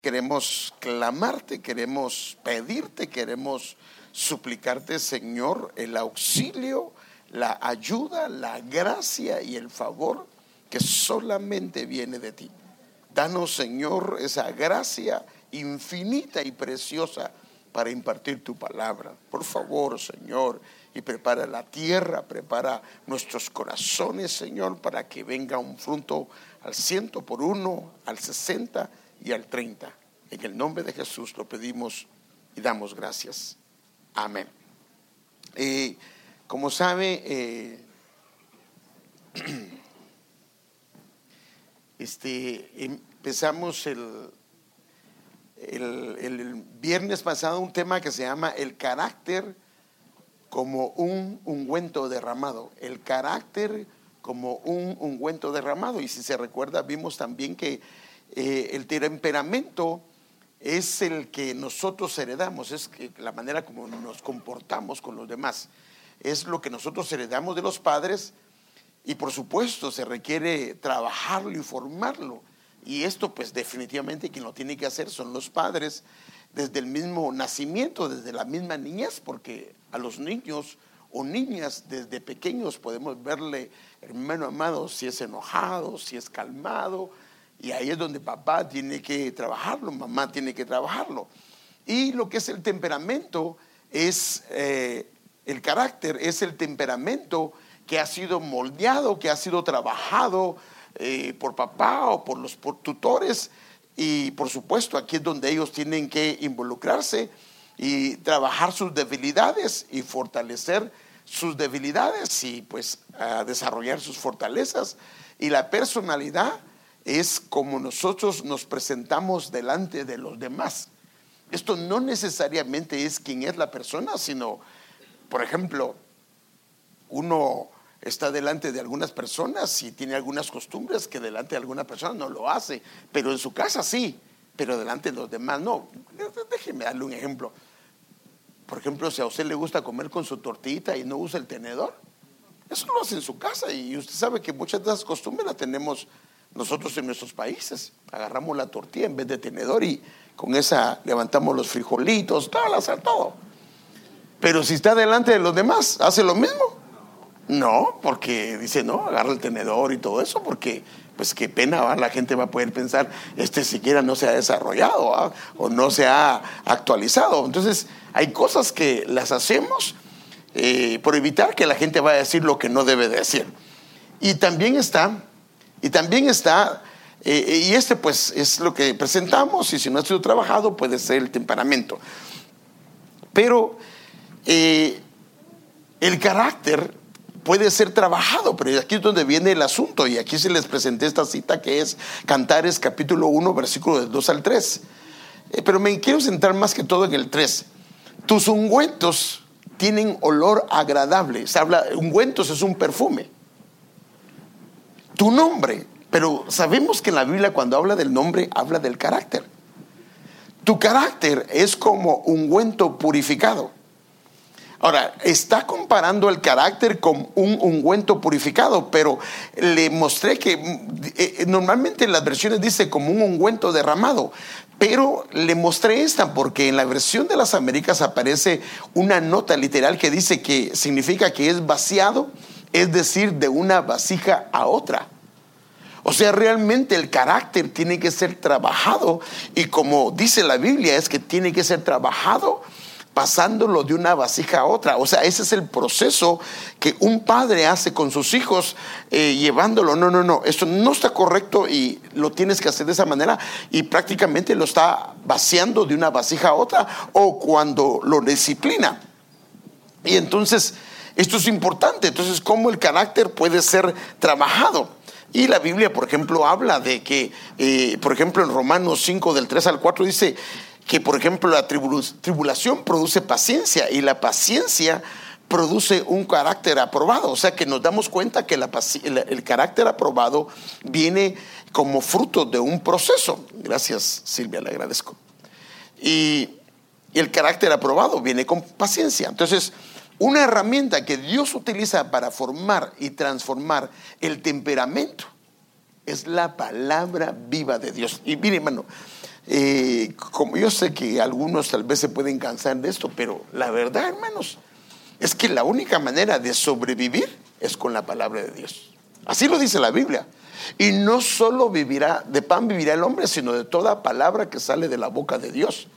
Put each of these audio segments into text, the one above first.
Queremos clamarte, queremos pedirte, queremos suplicarte, Señor, el auxilio, la ayuda, la gracia y el favor que solamente viene de ti. Danos, Señor, esa gracia infinita y preciosa para impartir tu palabra. Por favor, Señor, y prepara la tierra, prepara nuestros corazones, Señor, para que venga un fruto al ciento por uno, al sesenta y al treinta. En el nombre de Jesús lo pedimos y damos gracias. Amén. Eh, como sabe, eh, este, empezamos el, el, el, viernes pasado un tema que se llama el carácter como un ungüento derramado. El carácter como un ungüento derramado. Y si se recuerda, vimos también que eh, el temperamento es el que nosotros heredamos, es la manera como nos comportamos con los demás. Es lo que nosotros heredamos de los padres y por supuesto se requiere trabajarlo y formarlo. Y esto pues definitivamente quien lo tiene que hacer son los padres desde el mismo nacimiento, desde la misma niñez, porque a los niños o niñas desde pequeños podemos verle, hermano amado, si es enojado, si es calmado, y ahí es donde papá tiene que trabajarlo, mamá tiene que trabajarlo. Y lo que es el temperamento es eh, el carácter, es el temperamento que ha sido moldeado, que ha sido trabajado eh, por papá o por los tutores. Y por supuesto, aquí es donde ellos tienen que involucrarse y trabajar sus debilidades y fortalecer sus debilidades y pues desarrollar sus fortalezas. Y la personalidad es como nosotros nos presentamos delante de los demás. Esto no necesariamente es quién es la persona, sino, por ejemplo, uno está delante de algunas personas y tiene algunas costumbres que delante de alguna persona no lo hace, pero en su casa sí, pero delante de los demás no. Déjeme darle un ejemplo. Por ejemplo, si a usted le gusta comer con su tortita y no usa el tenedor, eso lo hace en su casa y usted sabe que muchas de esas costumbres las tenemos nosotros en nuestros países agarramos la tortilla en vez de tenedor y con esa levantamos los frijolitos, todo, hacer todo. Pero si está delante de los demás, ¿hace lo mismo? No, porque dice, no, agarra el tenedor y todo eso, porque pues qué pena, ¿va? la gente va a poder pensar, este siquiera no se ha desarrollado o no se ha actualizado. Entonces, hay cosas que las hacemos eh, por evitar que la gente vaya a decir lo que no debe decir. Y también está y también está, eh, eh, y este pues es lo que presentamos, y si no ha sido trabajado puede ser el temperamento. Pero eh, el carácter puede ser trabajado, pero aquí es donde viene el asunto, y aquí se les presenté esta cita que es Cantares capítulo 1, versículo 2 al 3. pero me quiero centrar más que todo en el 3. Tus ungüentos tienen olor agradable. Se ungüentos es un perfume tu nombre. Pero sabemos que en la Biblia cuando habla del nombre habla del carácter. Tu carácter es como un ungüento purificado. Ahora, está comparando el carácter con un ungüento purificado, pero le mostré que eh, normalmente en las versiones dice como un ungüento derramado, pero le mostré esta porque en la versión de las Américas aparece una nota literal que dice que significa que es vaciado es decir, de una vasija a otra. O sea, realmente el carácter tiene que ser trabajado y como dice la Biblia es que tiene que ser trabajado pasándolo de una vasija a otra. O sea, ese es el proceso que un padre hace con sus hijos, eh, llevándolo. No, no, no, esto no está correcto y lo tienes que hacer de esa manera y prácticamente lo está vaciando de una vasija a otra o cuando lo disciplina. Y entonces esto es importante. Entonces, ¿cómo el carácter puede ser trabajado? Y la Biblia, por ejemplo, habla de que, eh, por ejemplo, en Romanos 5 del 3 al 4 dice que, por ejemplo, la tribulación produce paciencia y la paciencia produce un carácter aprobado. O sea que nos damos cuenta que el, carácter aprobado viene como fruto de un proceso. Gracias, Silvia, le agradezco. y el carácter aprobado viene con paciencia. Entonces, una herramienta que Dios utiliza para formar y transformar el temperamento es la palabra viva de Dios. Y mire, hermano, eh, como yo sé que algunos tal vez se pueden cansar de esto, pero la verdad, hermanos, es que la única manera de sobrevivir es con la palabra de Dios. Así lo dice la Biblia. Y no solo vivirá, de pan vivirá el hombre, sino de toda palabra que sale de la boca de Dios.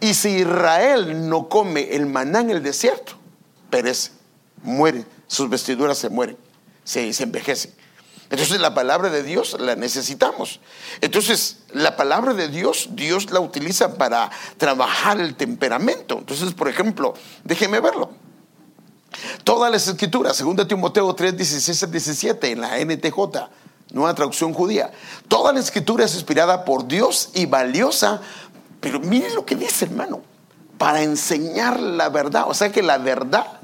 Y si Israel no come el maná en el desierto, perece, muere, sus vestiduras se mueren, se, envejecen. Entonces la palabra de Dios la necesitamos. Entonces la palabra de Dios, Dios la utiliza para trabajar el temperamento. Entonces, por ejemplo, déjeme verlo. Todas las escrituras, 2 Timoteo 3, 16 17, en la NTJ, nueva traducción judía, toda la escritura es inspirada por Dios y valiosa, pero miren lo que dice, hermano, para enseñar la verdad. O sea que la verdad,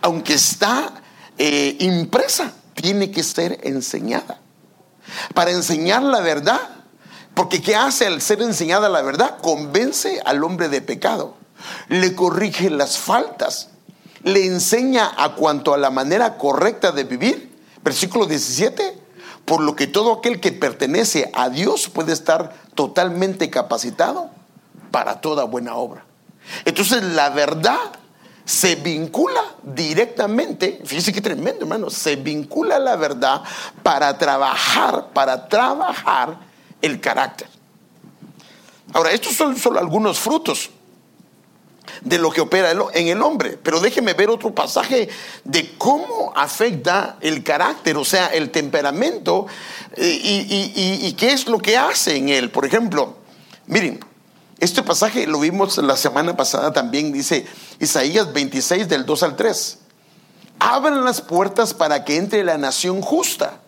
aunque está eh, impresa, tiene que ser enseñada. Para enseñar la verdad, porque ¿qué hace al ser enseñada la verdad? Convence al hombre de pecado, le corrige las faltas, le enseña a cuanto a la manera correcta de vivir. Versículo 17, por lo que todo aquel que pertenece a Dios puede estar totalmente capacitado para toda buena obra. Entonces la verdad se vincula directamente, fíjese qué tremendo hermano, se vincula la verdad para trabajar, para trabajar el carácter. Ahora, estos son solo algunos frutos de lo que opera en el hombre, pero déjeme ver otro pasaje de cómo afecta el carácter, o sea, el temperamento eh, y, y qué es lo que hace en él. Por ejemplo, miren, este pasaje lo vimos la semana pasada también, dice Isaías 26 del 2 al 3. Abran las puertas para que entre la nación justa.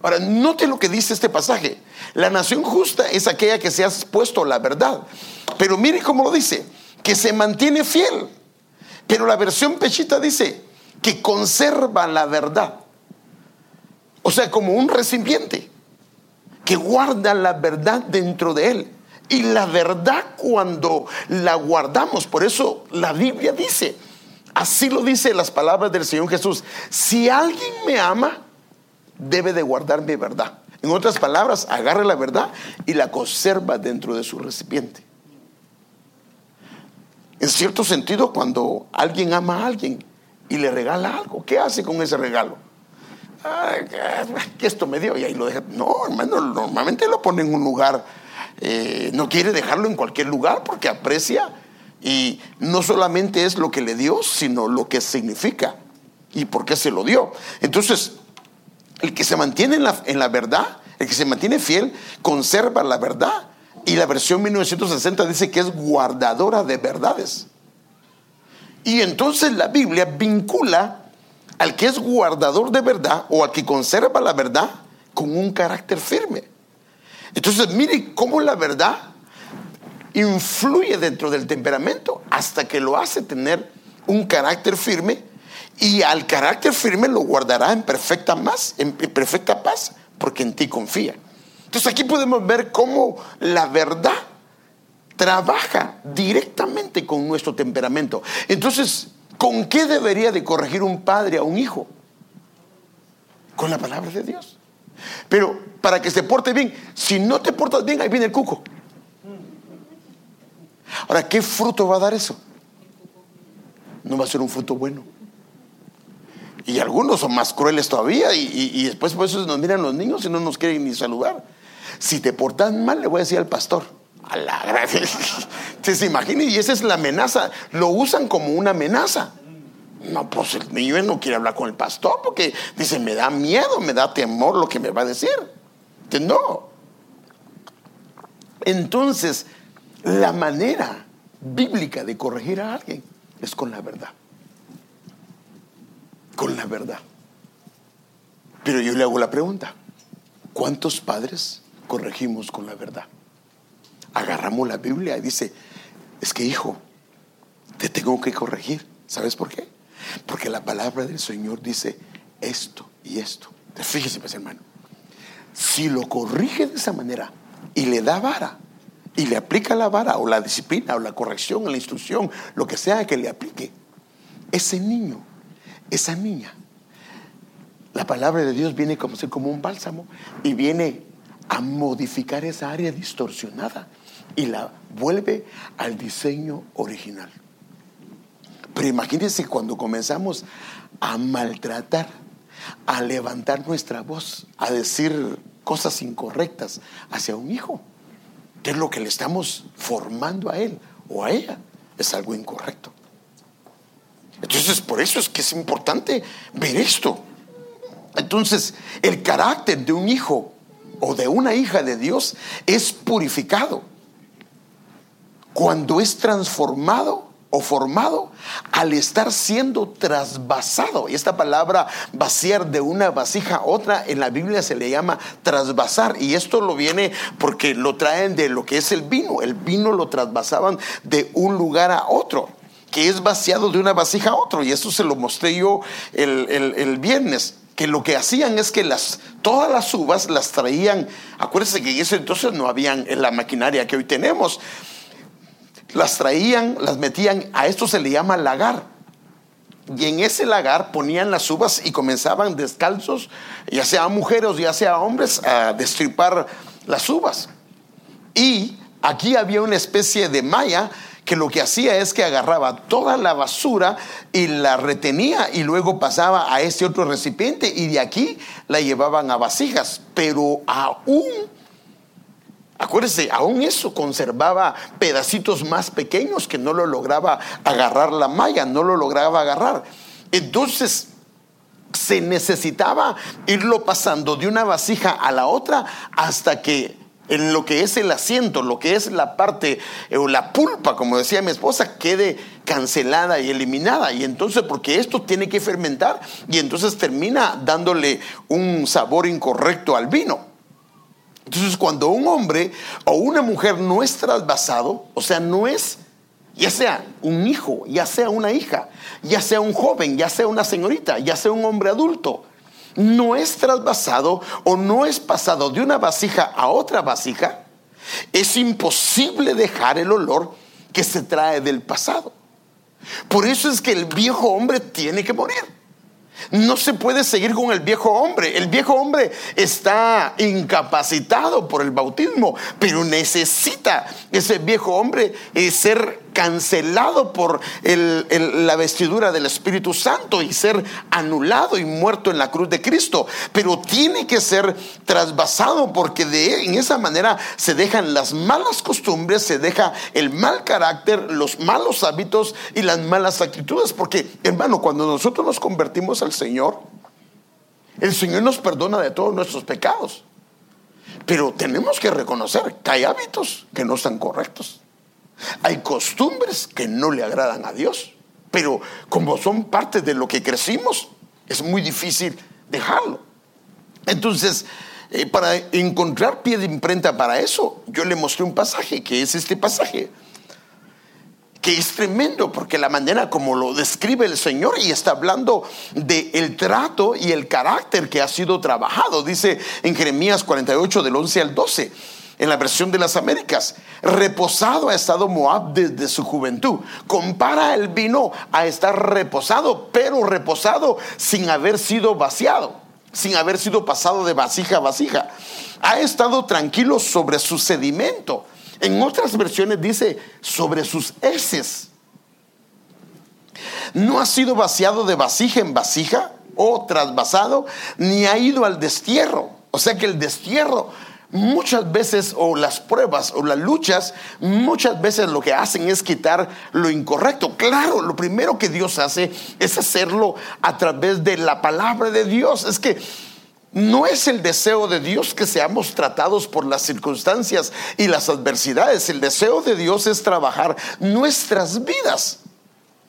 Ahora, note lo que dice este pasaje. La nación justa es aquella que se ha expuesto la verdad. Pero mire cómo lo dice, que se mantiene fiel. Pero la versión pechita dice que conserva la verdad. O sea, como un recipiente que guarda la verdad dentro de él. Y la verdad cuando la guardamos, por eso la Biblia dice, así lo dice las palabras del Señor Jesús, si alguien me ama, debe de guardar mi verdad. En otras palabras, agarra la verdad y la conserva dentro de su recipiente. En cierto sentido, cuando alguien ama a alguien y le regala algo, ¿qué hace con ese regalo? que esto me dio y ahí lo deja. No, hermano, normalmente lo pone en un lugar eh, no quiere dejarlo en cualquier lugar porque aprecia y no solamente es lo que le dio, sino lo que significa y por qué se lo dio. Entonces, el que se mantiene en la, en la verdad, el que se mantiene fiel, conserva la verdad. Y la versión 1960 dice que es guardadora de verdades. Y entonces la Biblia vincula al que es guardador de verdad o al que conserva la verdad con un carácter firme. Entonces, mire cómo la verdad influye dentro del temperamento hasta que lo hace tener un carácter firme y al carácter firme lo guardará en perfecta, paz, en perfecta paz porque en ti confía. Entonces aquí podemos ver cómo la verdad trabaja directamente con nuestro temperamento. Entonces, ¿con qué debería de corregir un padre a un hijo? Con la palabra de Dios. Pero para que se porte bien, si no te portas bien, ahí viene el cuco. Ahora, ¿qué fruto va a dar eso? No va a ser un fruto bueno. Y algunos son más crueles todavía y, después por eso nos miran los niños y no nos quieren ni saludar. Si te portas mal, le voy a decir al pastor. A la gracia. Se imagina y esa es la amenaza. Lo usan como una amenaza. No, pues el niño no quiere hablar con el pastor porque dice, me da miedo, me da temor lo que me va a decir. No. Entonces, la manera bíblica de corregir a alguien es con la verdad. Con la verdad. Pero yo le hago la pregunta, ¿cuántos padres corregimos con la verdad? Agarramos la Biblia y dice, es que hijo, te tengo que corregir. ¿Sabes por qué? Porque la palabra del Señor dice esto y esto. Fíjese, pues, hermano. Si lo corrige de esa manera y le da vara y le aplica la vara o la disciplina o la corrección o la instrucción, lo que sea que le aplique, ese niño, esa niña, la palabra de Dios viene como, como un bálsamo y viene a modificar esa área distorsionada y la vuelve al diseño original. Pero imagínense cuando comenzamos a maltratar, a levantar nuestra voz, a decir cosas incorrectas hacia un hijo. ¿Qué es lo que le estamos formando a él o a ella? Es algo incorrecto. Entonces, por eso es que es importante ver esto. Entonces, el carácter de un hijo o de una hija de Dios es purificado cuando es transformado o formado al estar siendo trasvasado. Y esta palabra vaciar de una vasija a otra en la Biblia se le llama trasvasar. Y esto lo viene porque lo traen de lo que es el vino. El vino lo trasvasaban de un lugar a otro que es vaciado de una vasija a otro. Y eso se lo mostré yo el, el viernes que lo que hacían es que las, todas las uvas las traían, acuérdense que en ese entonces no habían en la maquinaria que hoy tenemos, las traían, las metían, a esto se le llama lagar. Y en ese lagar ponían las uvas y comenzaban descalzos, ya sea mujeres, ya sea hombres, a destripar las uvas. Y aquí había una especie de malla que lo que hacía es que agarraba toda la basura y la retenía y luego pasaba a este otro recipiente y de aquí la llevaban a vasijas. Pero aún, acuérdense, aún eso conservaba pedacitos más pequeños que no lo lograba agarrar la malla, no lo lograba agarrar. Entonces, se necesitaba irlo pasando de una vasija a la otra hasta que en lo que es el asiento, lo que es la parte eh, o la pulpa, como decía mi esposa, quede cancelada y eliminada. Y entonces, porque esto tiene que fermentar y entonces termina dándole un sabor incorrecto al vino. Entonces, cuando un hombre o una mujer no es trasvasado, o sea, no es, ya sea un hijo, ya sea una hija, ya sea un joven, ya sea una señorita, ya sea un hombre adulto, no es trasvasado o no es pasado de una vasija a otra vasija, es imposible dejar el olor que se trae del pasado. Por eso es que el viejo hombre tiene que morir. No se puede seguir con el viejo hombre. El viejo hombre está incapacitado por el bautismo, pero necesita ese viejo hombre eh, ser cancelado por la vestidura del Espíritu Santo y ser anulado y muerto en la cruz de Cristo. Pero tiene que ser trasvasado porque de, en esa manera se dejan las malas costumbres, se deja el mal carácter, los malos hábitos y las malas actitudes. Porque, hermano, cuando nosotros nos convertimos al Señor, el Señor nos perdona de todos nuestros pecados. Pero tenemos que reconocer que hay hábitos que no están correctos. Hay costumbres que no le agradan a Dios, pero como son parte de lo que crecimos, es muy difícil dejarlo. Entonces, eh, para encontrar pie de imprenta para eso, yo le mostré un pasaje, que es este pasaje, que es tremendo porque la manera como lo describe el Señor y está hablando del el trato y el carácter que ha sido trabajado, dice en Jeremías 48 del 11 al 12 en la versión de las Américas. Reposado ha estado Moab desde su juventud. Compara el vino a estar reposado, pero reposado sin haber sido vaciado, sin haber sido pasado de vasija a vasija. Ha estado tranquilo sobre su sedimento. En otras versiones dice sobre sus heces. No ha sido vaciado de vasija en vasija o trasvasado, ni ha ido al destierro. O sea que el destierro muchas veces, o las pruebas o las luchas, muchas veces lo que hacen es quitar lo incorrecto. Claro, lo primero que Dios hace es hacerlo a través de la palabra de Dios. Es que no es el deseo de Dios que seamos tratados por las circunstancias y las adversidades. El deseo de Dios es trabajar nuestras vidas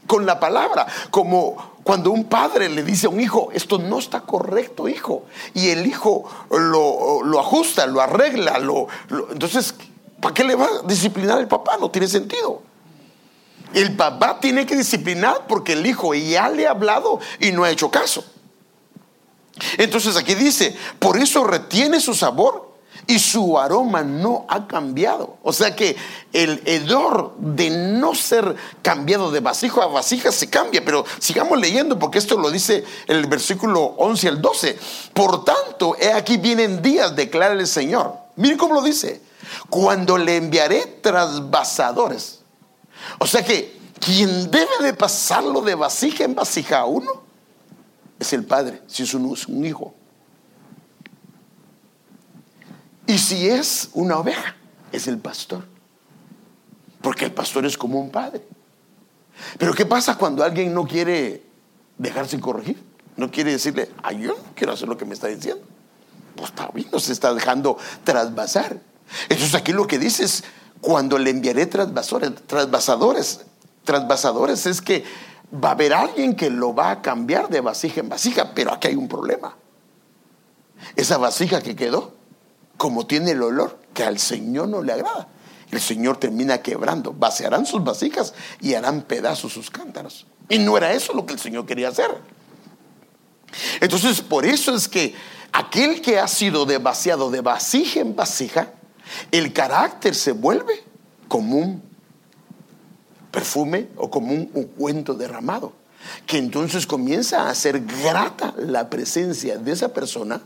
con la palabra, como cuando un padre le dice a un hijo, esto no está correcto, hijo, y el hijo lo, ajusta, lo arregla, lo, entonces, ¿para qué le va a disciplinar el papá? No tiene sentido. El papá tiene que disciplinar porque el hijo ya le ha hablado y no ha hecho caso. Entonces aquí dice, por eso retiene su sabor y su aroma no ha cambiado. O sea que el hedor de no ser cambiado de vasija a vasija se cambia, pero sigamos leyendo porque esto lo dice el versículo 11 al 12. Por tanto, he aquí vienen días, declara el Señor Miren cómo lo dice. Cuando le enviaré trasvasadores. O sea que quien debe de pasarlo de vasija en vasija a uno es el padre, si es un, un hijo. Y si es una oveja, es el pastor. Porque el pastor es como un padre. Pero ¿qué pasa cuando alguien no quiere dejarse corregir? No quiere decirle, ay, yo no quiero hacer lo que me está diciendo. Pues está no se está dejando trasvasar. Entonces aquí lo que dice es, cuando le enviaré trasvasadores, trasvasadores, trasvasadores es que va a haber alguien que lo va a cambiar de vasija en vasija, pero aquí hay un problema. Esa vasija que quedó, como tiene el olor, que al Señor no le agrada, el Señor termina quebrando, vaciarán sus vasijas y harán pedazos sus cántaros. Y no era eso lo que el Señor quería hacer. Entonces, por eso es que aquel que ha sido demasiado de vasija en vasija, el carácter se vuelve como un perfume o como un ungüento derramado, que entonces comienza a hacer grata la presencia de esa persona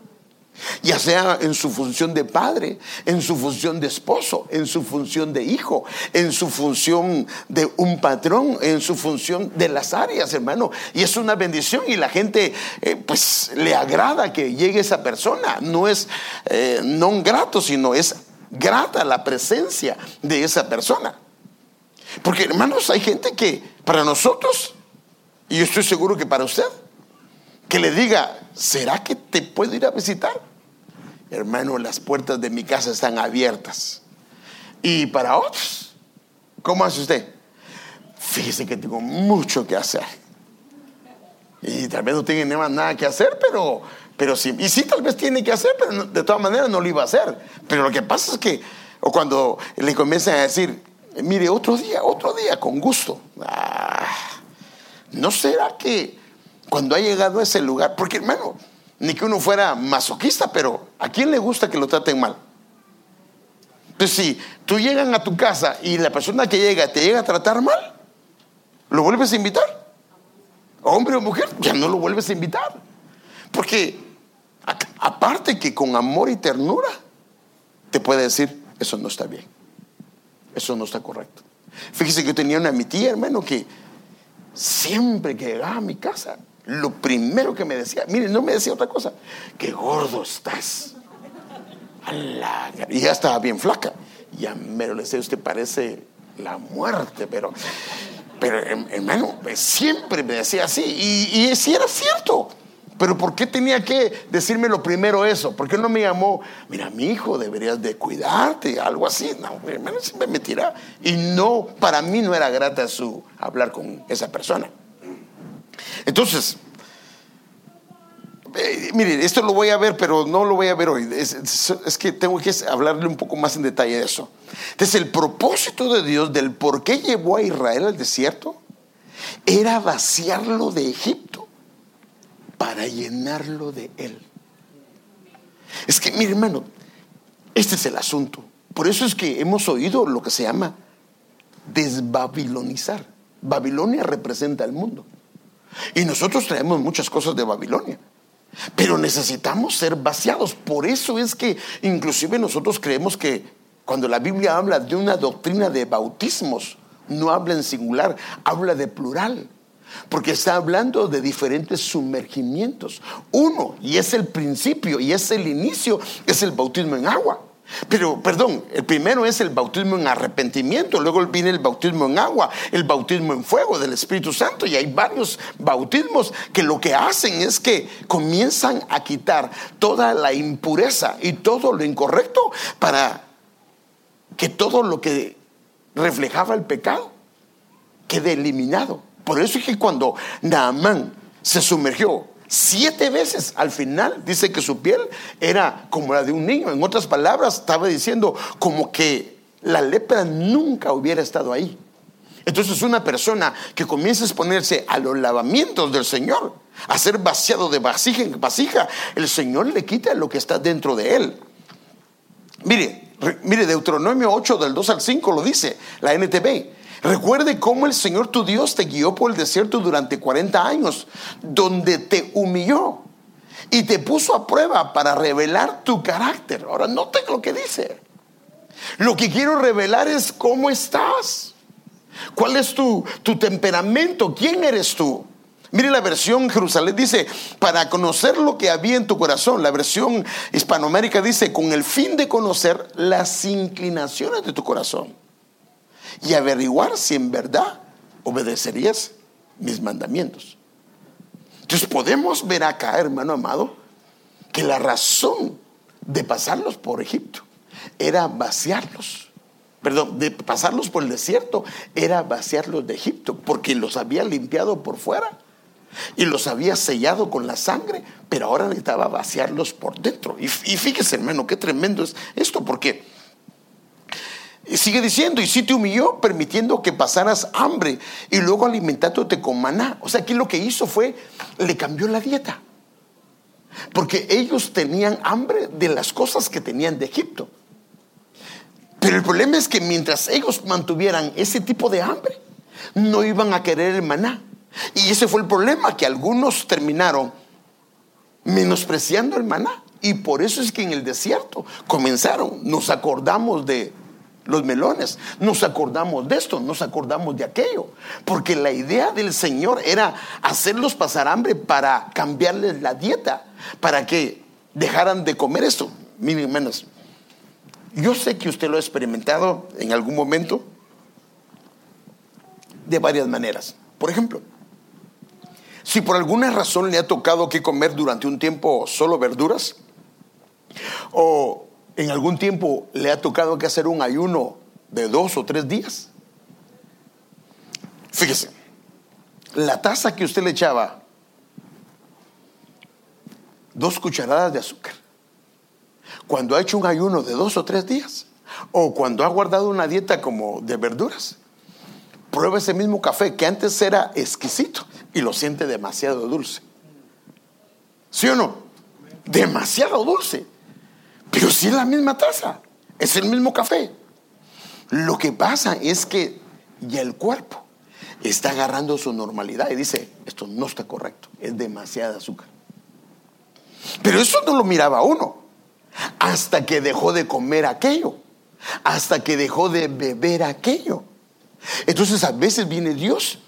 ya sea en su función de padre, en su función de esposo, en su función de hijo, en su función de un patrón, en su función de las áreas, hermano. Y es una bendición y la gente eh, pues le agrada que llegue esa persona. No es eh, no grato, sino es grata la presencia de esa persona. Porque hermanos, hay gente que para nosotros, y yo estoy seguro que para usted, que le diga, ¿será que te puedo ir a visitar? hermano, las puertas de mi casa están abiertas. Y para otros, ¿cómo hace usted? Fíjese que tengo mucho que hacer. Y tal vez no tiene nada que hacer, pero, pero sí. Y sí, tal vez tiene que hacer, pero de todas maneras no lo iba a hacer. Pero lo que pasa es que, o cuando le comienzan a decir, mire, otro día, otro día, con gusto. Ah, ¿No será que cuando ha llegado a ese lugar, porque hermano, ni que uno fuera masoquista, pero ¿a quién le gusta que lo traten mal? Entonces, si tú llegan a tu casa y la persona que llega te llega a tratar mal, ¿lo vuelves a invitar? Hombre o mujer, ya no lo vuelves a invitar. Porque aparte que con amor y ternura, te puede decir, eso no está bien, eso no está correcto. Fíjese que yo tenía una mi tía, hermano, que siempre que llegaba a mi casa, lo primero que me decía, mire, no me decía otra cosa, que gordo estás. Y ya estaba bien flaca. Ya me lo decía, usted parece la muerte, pero, pero hermano, siempre me decía así. Y, sí era cierto. Pero ¿por qué tenía que decirme lo primero eso? ¿Por qué no me llamó, mira, mi hijo, deberías de cuidarte, algo así? No, hermano, siempre me tiraba. Y no, para mí no era grata su hablar con esa persona. Entonces, eh, mire, esto lo voy a ver, pero no lo voy a ver hoy. Es, que tengo que hablarle un poco más en detalle de eso. Entonces, el propósito de Dios del por qué llevó a Israel al desierto era vaciarlo de Egipto para llenarlo de él. Es que, mire, hermano, este es el asunto. Por eso es que hemos oído lo que se llama desbabilonizar. Babilonia representa el mundo. Y nosotros traemos muchas cosas de Babilonia. Pero necesitamos ser vaciados. Por eso es que inclusive nosotros creemos que cuando la Biblia habla de una doctrina de bautismos, no habla en singular, habla de plural. Porque está hablando de diferentes sumergimientos. Uno, y es el principio, y es el inicio, es el bautismo en agua. Pero, perdón, el primero es el bautismo en arrepentimiento, luego viene el bautismo en agua, el bautismo en fuego del Espíritu Santo, y hay varios bautismos que lo que hacen es que comienzan a quitar toda la impureza y todo lo incorrecto para que todo lo que reflejaba el pecado quede eliminado. Por eso es que cuando Naamán se sumergió siete veces. Al final dice que su piel era como la de un niño. En otras palabras, estaba diciendo como que la lepra nunca hubiera estado ahí. Entonces una persona que comienza a exponerse a los lavamientos del Señor, a ser vaciado de vasija en vasija, el Señor le quita lo que está dentro de él. Mire, mire, Deuteronomio 8 del 2 al 5 lo dice, la NTV. Recuerde cómo el Señor tu Dios te guió por el desierto durante 40 años, donde te humilló y te puso a prueba para revelar tu carácter. Ahora, note lo que dice. Lo que quiero revelar es cómo estás. ¿Cuál es tu, tu temperamento? ¿Quién eres tú? Mire la versión Jerusalén dice, para conocer lo que había en tu corazón. La versión hispanoamérica dice, con el fin de conocer las inclinaciones de tu corazón y averiguar si en verdad obedecerías mis mandamientos. Entonces podemos ver acá, hermano amado, que la razón de pasarlos por Egipto era vaciarlos. Perdón, de pasarlos por el desierto era vaciarlos de Egipto, porque los había limpiado por fuera y los había sellado con la sangre, pero ahora necesitaba vaciarlos por dentro. Y, fíjese, hermano, qué tremendo es esto, porque sigue diciendo, y si te humilló permitiendo que pasaras hambre y luego alimentándote con maná. O sea, aquí lo que hizo fue, le cambió la dieta. Porque ellos tenían hambre de las cosas que tenían de Egipto. Pero el problema es que mientras ellos mantuvieran ese tipo de hambre, no iban a querer el maná. Y ese fue el problema, que algunos terminaron menospreciando el maná. Y por eso es que en el desierto comenzaron, nos acordamos de los melones, nos acordamos de esto, nos acordamos de aquello. Porque la idea del Señor era hacerlos pasar hambre para cambiarles la dieta, para que dejaran de comer esto. Miren, menos. Yo sé que usted lo ha experimentado en algún momento de varias maneras. Por ejemplo, si por alguna razón le ha tocado que comer durante un tiempo solo verduras, o en algún tiempo le ha tocado que hacer un ayuno de dos o tres días, fíjese, la taza que usted le echaba, dos cucharadas de azúcar, cuando ha hecho un ayuno de dos o tres días, o cuando ha guardado una dieta como de verduras, prueba ese mismo café que antes era exquisito y lo siente demasiado dulce. ¿Sí o no? Demasiado dulce. Pero si es la misma taza, es el mismo café. Lo que pasa es que ya el cuerpo está agarrando su normalidad y dice, esto no está correcto, es demasiada azúcar. Pero eso no lo miraba uno, hasta que dejó de comer aquello, hasta que dejó de beber aquello. Entonces a veces viene Dios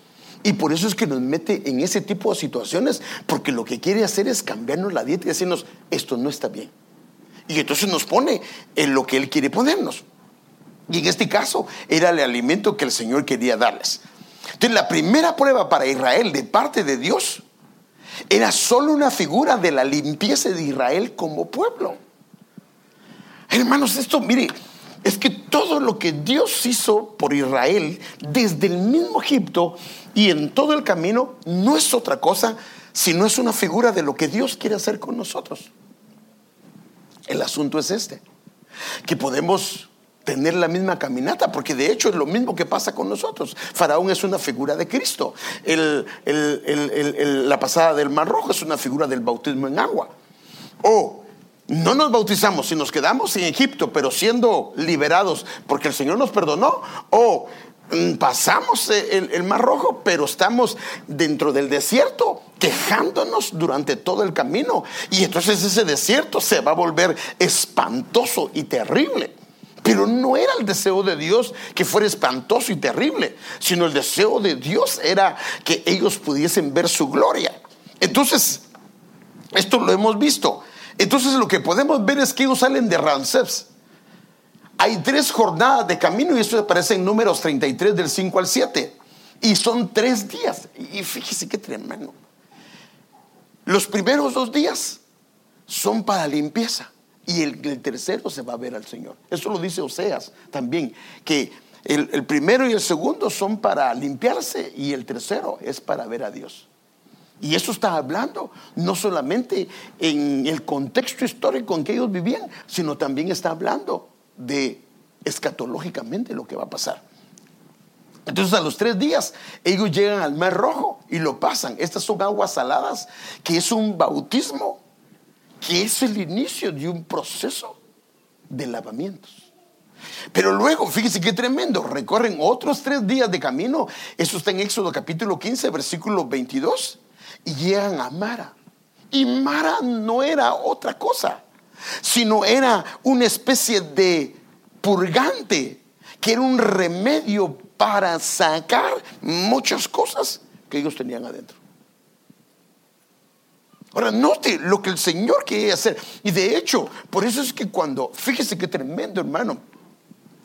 y por eso es que nos mete en ese tipo de situaciones, porque lo que quiere hacer es cambiarnos la dieta y decirnos, esto no está bien. Y entonces nos pone en lo que Él quiere ponernos. Y en este caso era el alimento que el Señor quería darles. Entonces la primera prueba para Israel de parte de Dios era solo una figura de la limpieza de Israel como pueblo. Hermanos, esto, mire, es que todo lo que Dios hizo por Israel desde el mismo Egipto y en todo el camino no es otra cosa sino es una figura de lo que Dios quiere hacer con nosotros. El asunto es este, que podemos tener la misma caminata, porque de hecho es lo mismo que pasa con nosotros. Faraón es una figura de Cristo. la pasada del Mar Rojo es una figura del bautismo en agua. O no nos bautizamos si nos quedamos en Egipto, pero siendo liberados porque el Señor nos perdonó, o pasamos el, Mar Rojo, pero estamos dentro del desierto quejándonos durante todo el camino. Y entonces ese desierto se va a volver espantoso y terrible. Pero no era el deseo de Dios que fuera espantoso y terrible, sino el deseo de Dios era que ellos pudiesen ver su gloria. Entonces, esto lo hemos visto. Entonces lo que podemos ver es que ellos salen de Ramsés. Hay tres jornadas de camino y esto aparece en números 33 del 5 al 7. Y son tres días. Y fíjese qué tremendo. Los primeros dos días son para limpieza. Y el, tercero se va a ver al Señor. Eso lo dice Oseas también, que el, el primero y el segundo son para limpiarse y el tercero es para ver a Dios. Y eso está hablando no solamente en el contexto histórico en que ellos vivían, sino también está hablando de escatológicamente lo que va a pasar. Entonces a los tres días ellos llegan al Mar Rojo y lo pasan. Estas son aguas saladas, que es un bautismo, que es el inicio de un proceso de lavamientos. Pero luego, fíjese qué tremendo, recorren otros tres días de camino. Eso está en Éxodo capítulo 15, versículo 22 y llegan a Mara. Y Mara no era otra cosa, sino era una especie de purgante, que era un remedio para sacar muchas cosas que ellos tenían adentro. Ahora, note lo que el Señor quiere hacer. Y de hecho, por eso es que cuando, fíjese qué tremendo hermano,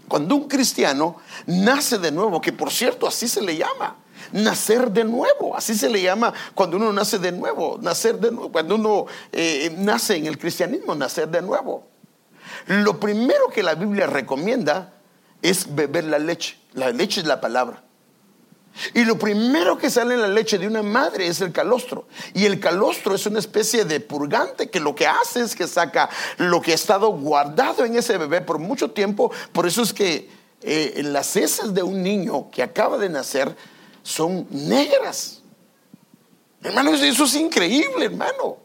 cuando un cristiano nace de nuevo, que por cierto así se le llama, nacer de nuevo, así se le llama cuando uno nace de nuevo, nacer de nuevo, cuando uno eh, nace en el cristianismo, nacer de nuevo. Lo primero que la Biblia recomienda es beber la leche. La leche es la palabra. Y lo primero que sale en la leche de una madre es el calostro. Y el calostro es una especie de purgante que lo que hace es que saca lo que ha estado guardado en ese bebé por mucho tiempo. Por eso es que eh, las heces de un niño que acaba de nacer son negras. Hermano, eso es increíble, hermano.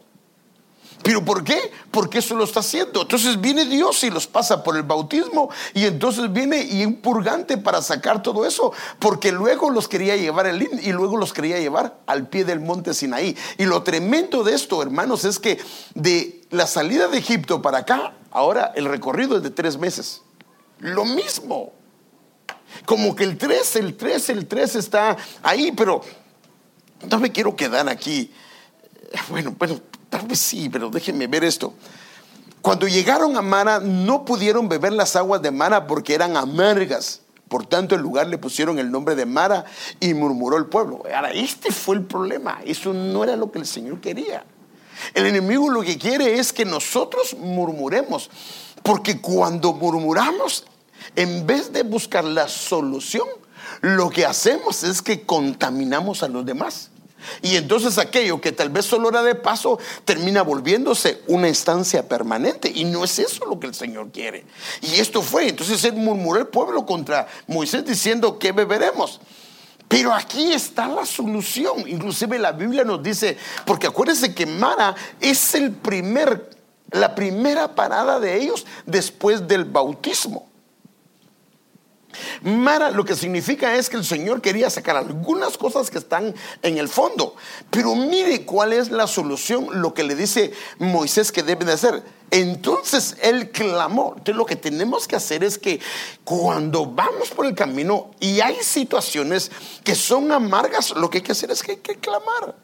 ¿Pero por qué? Porque eso lo está haciendo. Entonces viene Dios y los pasa por el bautismo y entonces viene y un purgante para sacar todo eso, porque luego los quería llevar el y luego los quería llevar al pie del monte Sinaí. Y lo tremendo de esto, hermanos, es que de la salida de Egipto para acá, ahora el recorrido es de tres meses. Lo mismo. Como que el 3, el 3, el 3 está ahí, pero no me quiero quedar aquí. Bueno, bueno, Tal vez sí, pero déjenme ver esto. Cuando llegaron a Mara no pudieron beber las aguas de Mara porque eran amargas. Por tanto, el lugar le pusieron el nombre de Mara y murmuró el pueblo. Ahora, este fue el problema. Eso no era lo que el Señor quería. El enemigo lo que quiere es que nosotros murmuremos. Porque cuando murmuramos, en vez de buscar la solución, lo que hacemos es que contaminamos a los demás. Y entonces aquello que tal vez solo era de paso termina volviéndose una instancia permanente. Y no es eso lo que el Señor quiere. Y esto fue. Entonces él murmuró el pueblo contra Moisés diciendo, ¿qué beberemos? Pero aquí está la solución. Inclusive la Biblia nos dice, porque acuérdense que Mara es el primer, la primera parada de ellos después del bautismo. Mara lo que significa es que el Señor quería sacar algunas cosas que están en el fondo. Pero mire cuál es la solución, lo que le dice Moisés que debe de hacer. Entonces él clamó. Entonces lo que tenemos que hacer es que cuando vamos por el camino y hay situaciones que son amargas, lo que hay que hacer es que hay que clamar.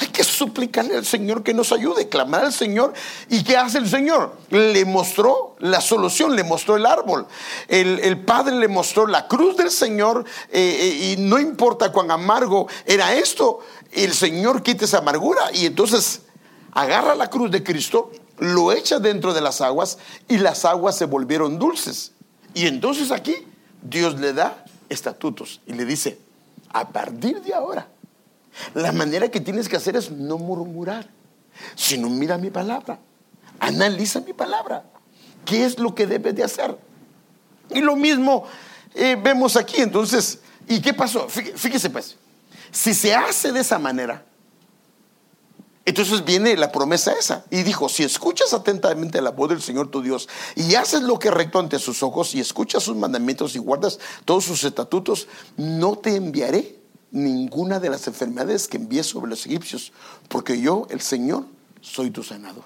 Hay que suplicarle al Señor que nos ayude, clamar al Señor. ¿Y qué hace el Señor? Le mostró la solución, le mostró el árbol. El, Padre le mostró la cruz del Señor eh, eh, y no importa cuán amargo era esto, el Señor quita esa amargura y entonces agarra la cruz de Cristo, lo echa dentro de las aguas y las aguas se volvieron dulces. Y entonces aquí Dios le da estatutos y le dice, a partir de ahora, la manera que tienes que hacer es no murmurar, sino mira mi palabra, analiza mi palabra. ¿Qué es lo que debes de hacer? Y lo mismo eh, vemos aquí. Entonces, ¿y qué pasó? Fíjese pues, si se hace de esa manera, entonces viene la promesa esa. Y dijo, si escuchas atentamente la voz del Señor tu Dios y haces lo que recto ante sus ojos y escuchas sus mandamientos y guardas todos sus estatutos, no te enviaré ninguna de las enfermedades que envié sobre los egipcios, porque yo, el Señor, soy tu sanador.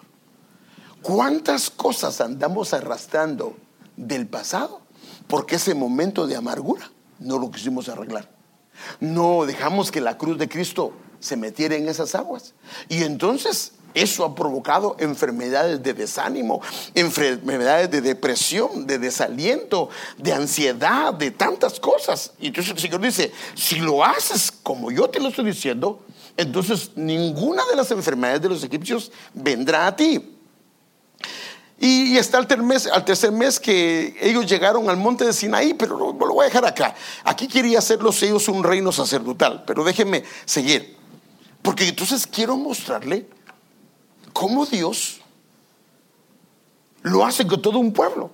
¿Cuántas cosas andamos arrastrando del pasado? Porque ese momento de amargura no lo quisimos arreglar. No dejamos que la cruz de Cristo se metiera en esas aguas. Y entonces eso ha provocado enfermedades de desánimo, enfermedades de depresión, de desaliento, de ansiedad, de tantas cosas. Y entonces el Señor dice, si lo haces como yo te lo estoy diciendo, entonces ninguna de las enfermedades de los egipcios vendrá a ti. Y, está al tercer mes que ellos llegaron al monte de Sinaí, pero lo, lo voy a dejar acá. Aquí quería hacerlos ellos un reino sacerdotal, pero déjenme seguir. Porque entonces quiero mostrarle cómo Dios lo hace con todo un pueblo.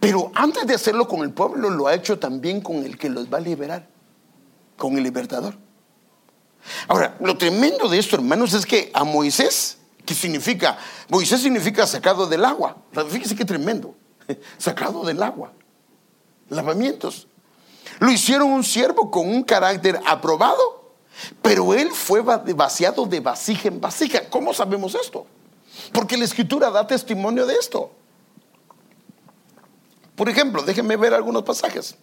Pero antes de hacerlo con el pueblo, lo ha hecho también con el que los va a liberar, con el libertador. Ahora, lo tremendo de esto, hermanos, es que a Moisés, ¿qué significa? Moisés significa sacado del agua. Fíjese qué tremendo. Sacado del agua. Lavamientos. Lo hicieron un siervo con un carácter aprobado Pero él fue vaciado de vasija en vasija. ¿Cómo sabemos esto? Porque la escritura da testimonio de esto. Por ejemplo, déjenme ver algunos pasajes.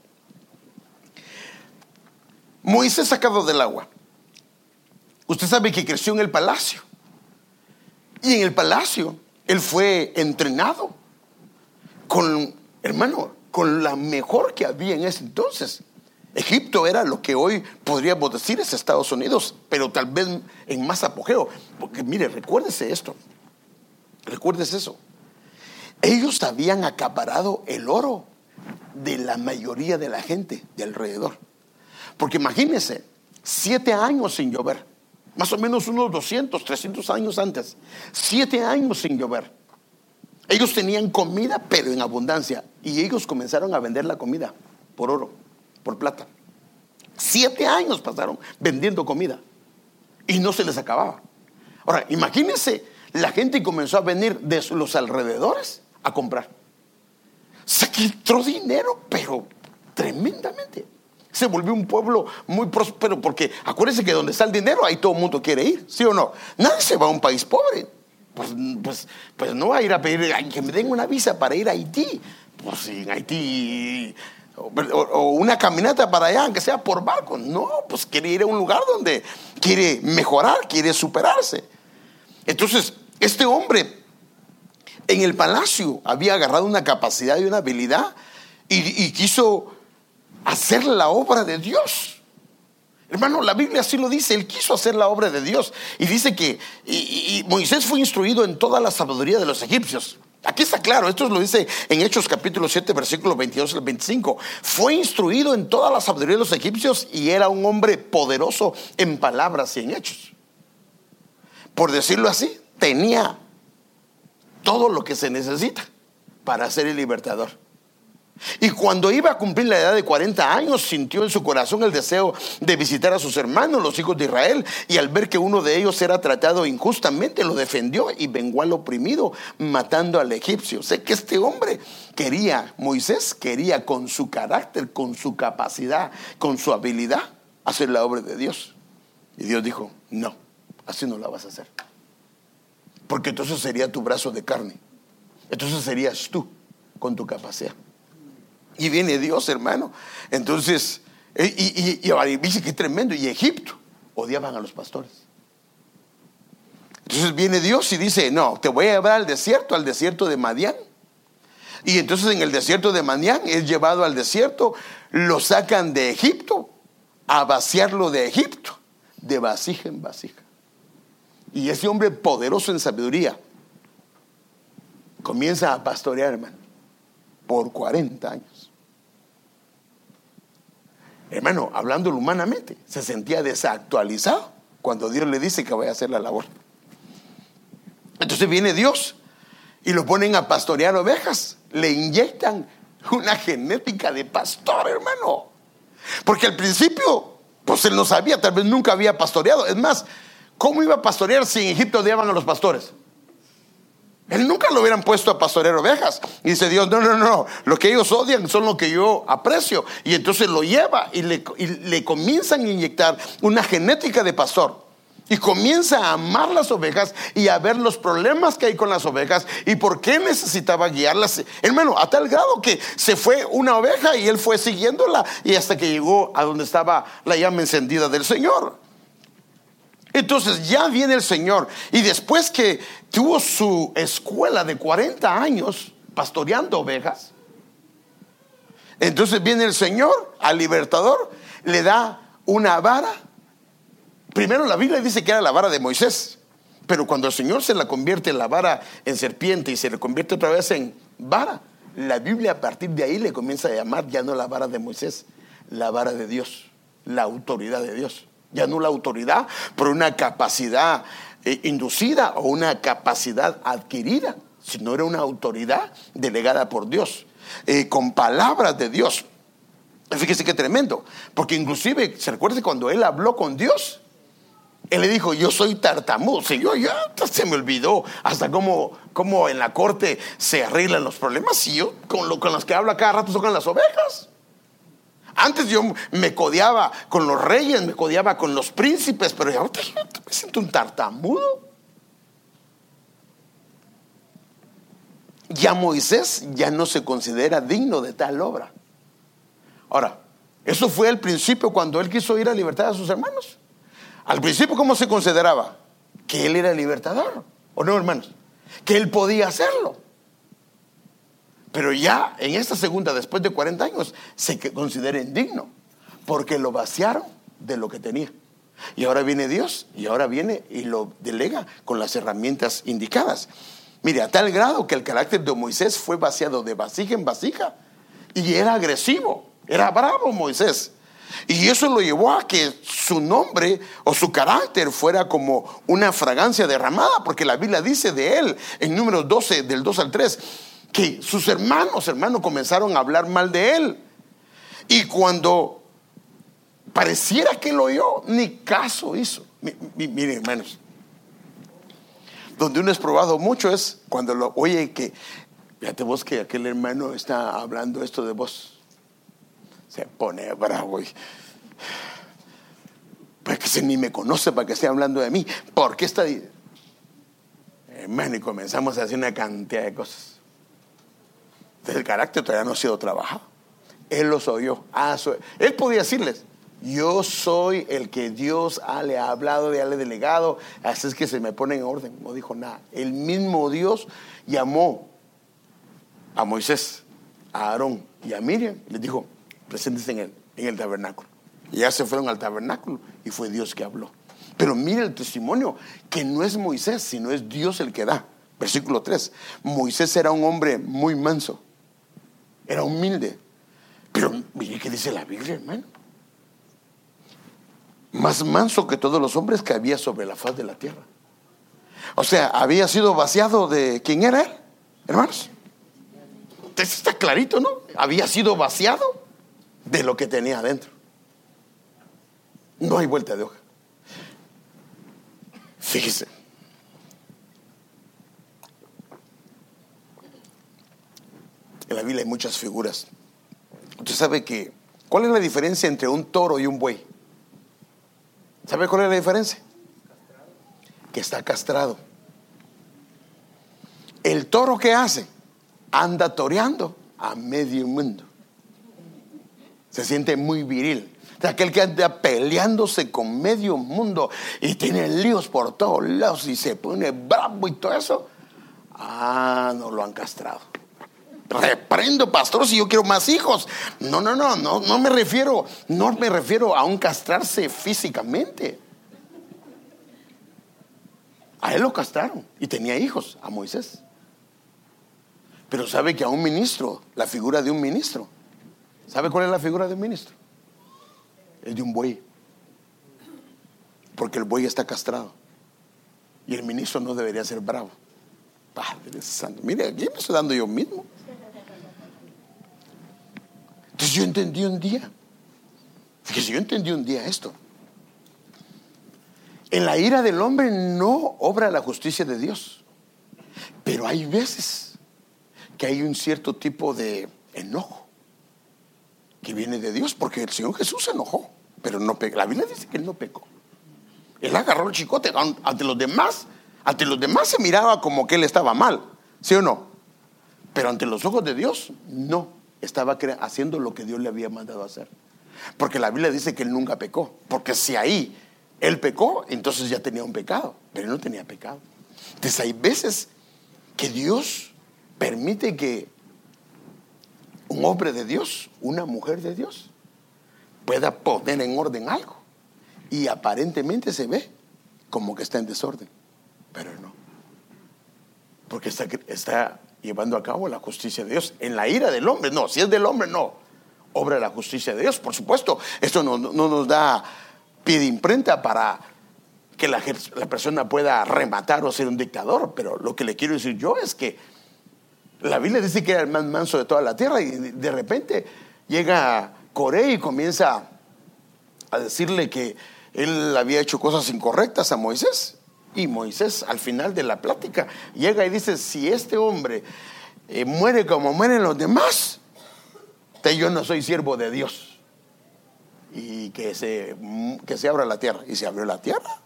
Moisés sacado del agua. Usted sabe que creció en el palacio. Y en el palacio él fue entrenado con, hermano, con la mejor que había en ese entonces. Egipto era lo que hoy podríamos decir es Estados Unidos, pero tal vez en más apogeo. Porque mire, recuérdese esto. Recuérdese eso. Ellos habían acaparado el oro de la mayoría de la gente de alrededor. Porque imagínense, siete años sin llover más o menos unos 200, 300 años antes, siete años sin llover. Ellos tenían comida, pero en abundancia, y ellos comenzaron a vender la comida por oro, por plata. Siete años pasaron vendiendo comida y no se les acababa. Ahora, imagínense, la gente comenzó a venir de los alrededores a comprar. Se quitó dinero, pero tremendamente se volvió un pueblo muy próspero porque acuérdense que donde está el dinero ahí todo el mundo quiere ir, ¿sí o no? Nadie se va a un país pobre. Pues, pues, pues no va a ir a pedir que me den una visa para ir a Haití. Pues en Haití o, una caminata para allá, aunque sea por barco. No, pues quiere ir a un lugar donde quiere mejorar, quiere superarse. Entonces, este hombre en el palacio había agarrado una capacidad y una habilidad y quiso hacer la obra de Dios. Hermano, la Biblia así lo dice, él quiso hacer la obra de Dios. Y dice que Moisés fue instruido en toda la sabiduría de los egipcios. Aquí está claro, esto lo dice en Hechos capítulo 7, versículos 22 al 25. Fue instruido en toda la sabiduría de los egipcios y era un hombre poderoso en palabras y en hechos. Por decirlo así, tenía todo lo que se necesita para ser el libertador. Y cuando iba a cumplir la edad de 40 años, sintió en su corazón el deseo de visitar a sus hermanos, los hijos de Israel, y al ver que uno de ellos era tratado injustamente, lo defendió y vengó al oprimido, matando al egipcio. Sé que este hombre quería, Moisés quería con su carácter, con su capacidad, con su habilidad, hacer la obra de Dios. Y Dios dijo, no, así no la vas a hacer. Porque entonces sería tu brazo de carne. Entonces serías tú con tu capacidad. Y viene Dios, hermano. Entonces, eh, y, y, dice que tremendo. Y Egipto odiaban a los pastores. Entonces viene Dios y dice, no, te voy a llevar al desierto, al desierto de Madián. Y entonces en el desierto de Madián es llevado al desierto, lo sacan de Egipto a vaciarlo de Egipto, de vasija en vasija. Y ese hombre poderoso en sabiduría comienza a pastorear, hermano, por 40 años. Hermano, hablándolo humanamente, se sentía desactualizado cuando Dios le dice que vaya a hacer la labor. Entonces viene Dios y lo ponen a pastorear ovejas, le inyectan una genética de pastor, hermano. Porque al principio, pues él no sabía, tal vez nunca había pastoreado. Es más, ¿cómo iba a pastorear si en Egipto odiaban a los pastores? Él nunca lo hubieran puesto a pastorear ovejas. Y dice Dios, no, no, no, lo que ellos odian son lo que yo aprecio. Y entonces lo lleva y le, comienzan a inyectar una genética de pastor. Y comienza a amar las ovejas y a ver los problemas que hay con las ovejas y por qué necesitaba guiarlas. Hermano, a tal grado que se fue una oveja y él fue siguiéndola y hasta que llegó a donde estaba la llama encendida del Señor. Entonces ya viene el Señor y después que tuvo su escuela de 40 años pastoreando ovejas, entonces viene el Señor al libertador, le da una vara. Primero la Biblia dice que era la vara de Moisés, pero cuando el Señor se la convierte en la vara en serpiente y se le convierte otra vez en vara, la Biblia a partir de ahí le comienza a llamar ya no la vara de Moisés, la vara de Dios, la autoridad de Dios ya no la autoridad, pero una capacidad eh, inducida o una capacidad adquirida, sino era una autoridad delegada por Dios, eh, con palabras de Dios. Fíjese qué tremendo, porque inclusive, ¿se recuerda cuando él habló con Dios? Él le dijo, yo soy tartamudo. Señor, ya se me olvidó hasta cómo, cómo en la corte se arreglan los problemas. Y yo con, lo, con los que habla cada rato son las ovejas. Antes yo me codeaba con los reyes, me codeaba con los príncipes, pero yo me siento un tartamudo. Ya Moisés ya no se considera digno de tal obra. Ahora, eso fue al principio cuando él quiso ir a libertad a sus hermanos. Al principio, ¿cómo se consideraba? Que él era libertador, ¿o no, hermanos? Que él podía hacerlo. Pero ya en esta segunda, después de 40 años, se considera indigno, porque lo vaciaron de lo que tenía. Y ahora viene Dios, y ahora viene y lo delega con las herramientas indicadas. Mire, a tal grado que el carácter de Moisés fue vaciado de vasija en vasija, y era agresivo, era bravo Moisés. Y eso lo llevó a que su nombre o su carácter fuera como una fragancia derramada, porque la Biblia dice de él en número 12, del 2 al 3, que sus hermanos, hermanos, comenzaron a hablar mal de él. Y cuando pareciera que lo oyó, ni caso hizo. Miren, hermanos, donde uno es probado mucho es cuando lo oye que, fíjate vos que aquel hermano está hablando esto de vos. Se pone bravo y pues que se ni me conoce para que esté hablando de mí. ¿Por qué está Hermano, y comenzamos a hacer una cantidad de cosas el carácter todavía no ha sido trabajado. Él los oyó. Ah, él podía decirles, yo soy el que Dios le ha hablado, le ha delegado, así es que se me pone en orden. No dijo nada. El mismo Dios llamó a Moisés, a Aarón y a Miriam. Les dijo, presentes en el, en el tabernáculo. Y ya se fueron al tabernáculo y fue Dios que habló. Pero mire el testimonio, que no es Moisés, sino es Dios el que da. Versículo 3. Moisés era un hombre muy manso era humilde. Pero mire qué dice la Biblia, hermano. Más manso que todos los hombres que había sobre la faz de la tierra. O sea, había sido vaciado de quién era él, hermanos. está clarito, ¿no? Había sido vaciado de lo que tenía adentro. No hay vuelta de hoja. Fíjese. En la Biblia hay muchas figuras. Usted sabe que, ¿cuál es la diferencia entre un toro y un buey? ¿Sabe cuál es la diferencia? Que está castrado. El toro que hace anda toreando a medio mundo. Se siente muy viril. aquel que anda peleándose con medio mundo y tiene líos por todos lados y se pone bravo y todo eso. Ah, no lo han castrado reprendo, pastor, si yo quiero más hijos. No, no, no, no, no me refiero, no me refiero a un castrarse físicamente. A él lo castraron y tenía hijos, a Moisés. Pero sabe que a un ministro, la figura de un ministro, ¿sabe cuál es la figura de un ministro? El de un buey. Porque el buey está castrado. Y el ministro no debería ser bravo. Padre Santo. Mire, aquí me estoy dando yo mismo. Entonces yo entendí un día, fíjese, yo entendí un día esto. En la ira del hombre no obra la justicia de Dios, pero hay veces que hay un cierto tipo de enojo que viene de Dios, porque el Señor Jesús se enojó, pero no pecó. La Biblia dice que él no pecó. Él agarró el chicote ante los demás, ante los demás se miraba como que él estaba mal, ¿sí o no? Pero ante los ojos de Dios, no estaba haciendo lo que Dios le había mandado hacer. Porque la Biblia dice que él nunca pecó. Porque si ahí él pecó, entonces ya tenía un pecado. Pero él no tenía pecado. Entonces hay veces que Dios permite que un hombre de Dios, una mujer de Dios, pueda poner en orden algo. Y aparentemente se ve como que está en desorden. Pero no. Porque está, está llevando a cabo la justicia de Dios. En la ira del hombre, no, si es del hombre, no. Obra la justicia de Dios, por supuesto. Esto no, nos da pie de imprenta para que la, persona pueda rematar o ser un dictador, pero lo que le quiero decir yo es que la Biblia dice que era el más manso de toda la tierra y de repente llega Coré y comienza a decirle que él había hecho cosas incorrectas a Moisés. Y Moisés al final de la plática llega y dice, si este hombre eh, muere como mueren los demás, yo no soy siervo de Dios. y que se, que se abra la tierra. Y se abrió la tierra.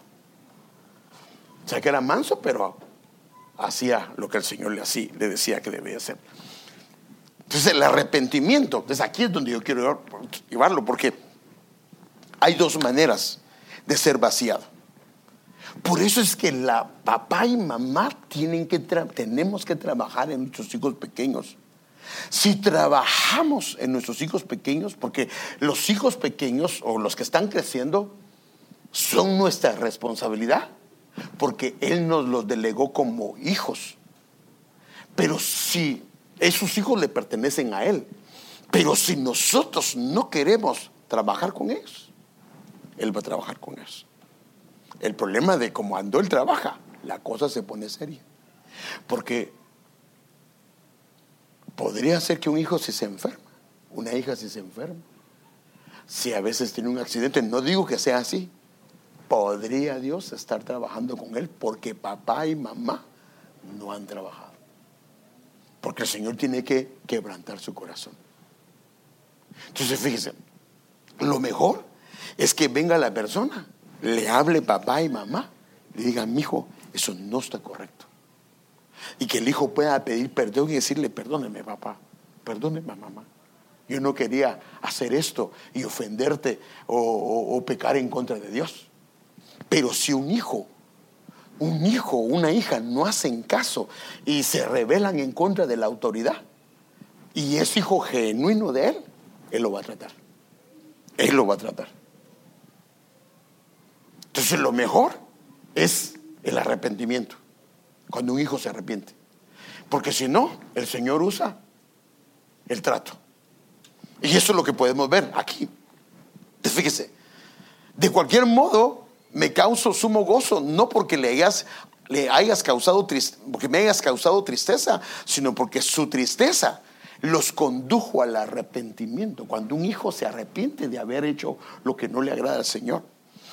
O sea que era manso, pero hacía lo que el Señor le, hacía, le decía que debía hacer. Entonces el arrepentimiento, entonces aquí es donde yo quiero llevarlo, porque hay dos maneras de ser vaciado. Por eso es que la papá y mamá tienen que tenemos que trabajar en nuestros hijos pequeños. Si trabajamos en nuestros hijos pequeños, porque los hijos pequeños o los que están creciendo son nuestra responsabilidad, porque Él nos los delegó como hijos. Pero si esos hijos le pertenecen a Él, pero si nosotros no queremos trabajar con ellos, Él va a trabajar con ellos. El problema de cómo andó Él trabaja, la cosa se pone seria. Porque podría ser que un hijo si se enferma, una hija si se enferma, si a veces tiene un accidente, no digo que sea así, podría Dios estar trabajando con él porque papá y mamá no han trabajado. Porque el Señor tiene que quebrantar su corazón. Entonces, fíjese, lo mejor es que venga la persona, le hable papá y mamá, le diga, mi hijo, eso no está correcto. Y que el hijo pueda pedir perdón y decirle, perdóneme papá, perdóneme mamá. Yo no quería hacer esto y ofenderte o, pecar en contra de Dios. Pero si un hijo, un hijo, una hija no hacen caso y se rebelan en contra de la autoridad y es hijo genuino de él, él lo va a tratar. Él lo va a tratar. Entonces lo mejor es el arrepentimiento cuando un hijo se arrepiente. Porque si no, el Señor usa el trato. Y eso es lo que podemos ver aquí. Fíjese, de cualquier modo me causo sumo gozo, no porque le hayas, le hayas causado porque me hayas causado tristeza, sino porque su tristeza los condujo al arrepentimiento. Cuando un hijo se arrepiente de haber hecho lo que no le agrada al Señor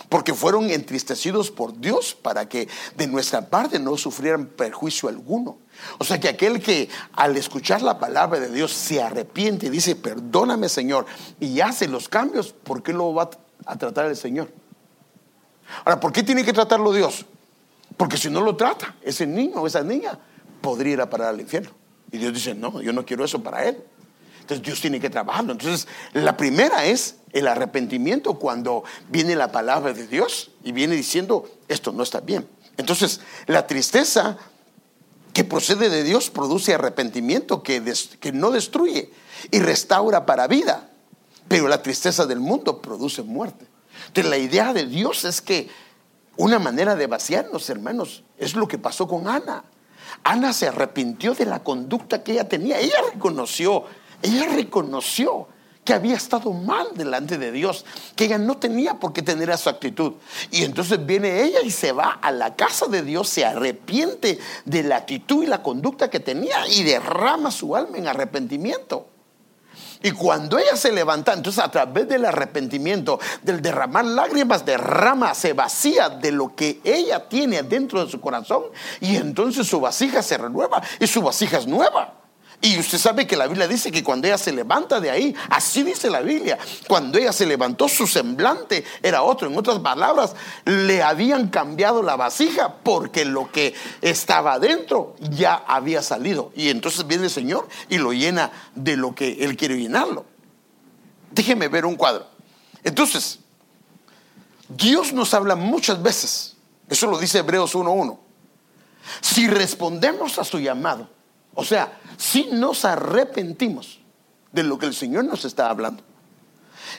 porque fueron entristecidos por Dios para que de nuestra parte no sufrieran perjuicio alguno. O sea que aquel que al escuchar la palabra de Dios se arrepiente y dice, perdóname Señor, y hace los cambios, ¿por qué lo va a tratar el Señor? Ahora, ¿por qué tiene que tratarlo Dios? Porque si no lo trata, ese niño o esa niña podría ir a parar al infierno. Y Dios dice, no, yo no quiero eso para él. Entonces Dios tiene que trabajarlo. Entonces, la primera es el arrepentimiento cuando viene la palabra de Dios y viene diciendo, esto no está bien. Entonces, la tristeza que procede de Dios produce arrepentimiento que, que no destruye y restaura para vida. Pero la tristeza del mundo produce muerte. Entonces, la idea de Dios es que una manera de vaciarnos, hermanos, es lo que pasó con Ana. Ana se arrepintió de la conducta que ella tenía. Ella reconoció ella reconoció que había estado mal delante de Dios, que ella no tenía por qué tener esa actitud. Y entonces viene ella y se va a la casa de Dios, se arrepiente de la actitud y la conducta que tenía y derrama su alma en arrepentimiento. Y cuando ella se levanta, entonces a través del arrepentimiento, del derramar lágrimas, derrama, se vacía de lo que ella tiene dentro de su corazón. Y entonces su vasija se renueva y su vasija es nueva. Y usted sabe que la Biblia dice que cuando ella se levanta de ahí, así dice la Biblia, cuando ella se levantó su semblante era otro. En otras palabras, le habían cambiado la vasija porque lo que estaba dentro ya había salido. Y entonces viene el Señor y lo llena de lo que Él quiere llenarlo. Déjeme ver un cuadro. Entonces, Dios nos habla muchas veces. Eso lo dice Hebreos 1.1. Si respondemos a su llamado, o sea, si nos arrepentimos de lo que el Señor nos está hablando,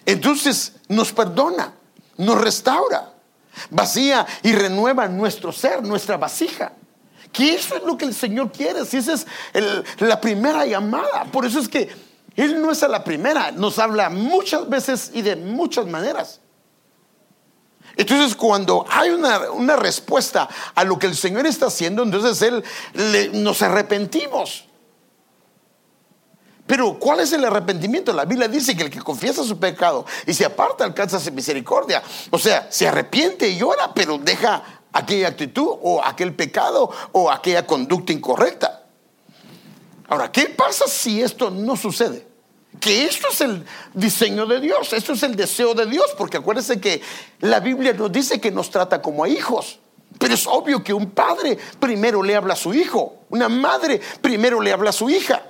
entonces nos perdona, nos restaura, vacía y renueva nuestro ser, nuestra vasija. Que eso es lo que el Señor quiere, si esa es la primera llamada. Por eso es que Él no es a la primera, nos habla muchas veces y de muchas maneras. Entonces, cuando hay una, respuesta a lo que el Señor está haciendo, entonces Él nos arrepentimos. Pero, ¿cuál es el arrepentimiento? La Biblia dice que el que confiesa su pecado y se aparta alcanza su misericordia. O sea, se arrepiente y llora, pero deja aquella actitud o aquel pecado o aquella conducta incorrecta. Ahora, ¿qué pasa si esto no sucede? que esto es el diseño de Dios, esto es el deseo de Dios, porque acuérdense que la Biblia nos dice que nos trata como a hijos. Pero es obvio que un padre primero le habla a su hijo, una madre primero le habla a su hija.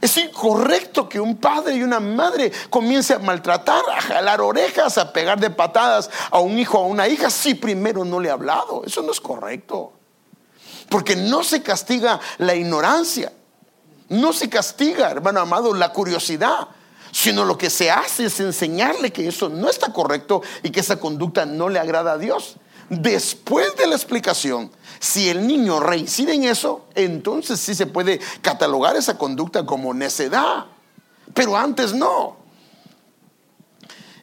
Es incorrecto que un padre y una madre comience a maltratar, a jalar orejas, a pegar de patadas a un hijo o a una hija si primero no le ha hablado. Eso no es correcto. Porque no se castiga la ignorancia. No se castiga, hermano amado, la curiosidad, sino lo que se hace es enseñarle que eso no está correcto y que esa conducta no le agrada a Dios. Después de la explicación, si el niño reincide en eso, entonces sí se puede catalogar esa conducta como necedad, pero antes no.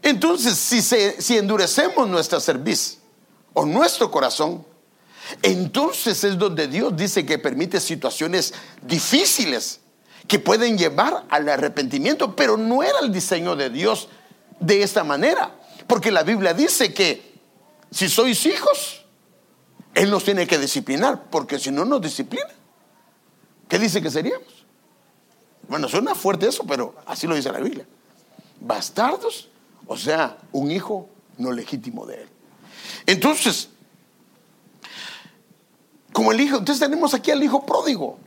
Entonces, si, si endurecemos nuestra cerviz o nuestro corazón, entonces es donde Dios dice que permite situaciones difíciles que pueden llevar al arrepentimiento, pero no era el diseño de Dios de esta manera, porque la Biblia dice que si sois hijos, Él nos tiene que disciplinar, porque si no nos disciplina, ¿qué dice que seríamos? Bueno, suena fuerte eso, pero así lo dice la Biblia. Bastardos, o sea, un hijo no legítimo de Él. Entonces, como el hijo, entonces tenemos aquí al hijo pródigo.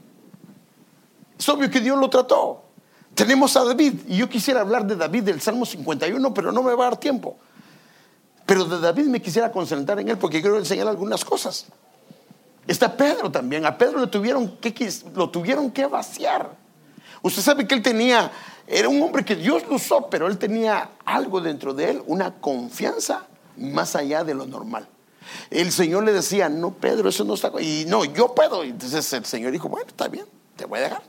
Es obvio que Dios lo trató. Tenemos a David, y yo quisiera hablar de David del Salmo 51, pero no me va a dar tiempo. Pero de David me quisiera concentrar en él porque quiero enseñar algunas cosas. Está Pedro también. A Pedro le tuvieron que, lo tuvieron que vaciar. Usted sabe que él tenía, era un hombre que Dios lo usó, pero él tenía algo dentro de él, una confianza más allá de lo normal. El Señor le decía, no, Pedro, eso no está. Y no, yo puedo. Entonces el Señor dijo, bueno, está bien, te voy a dejar.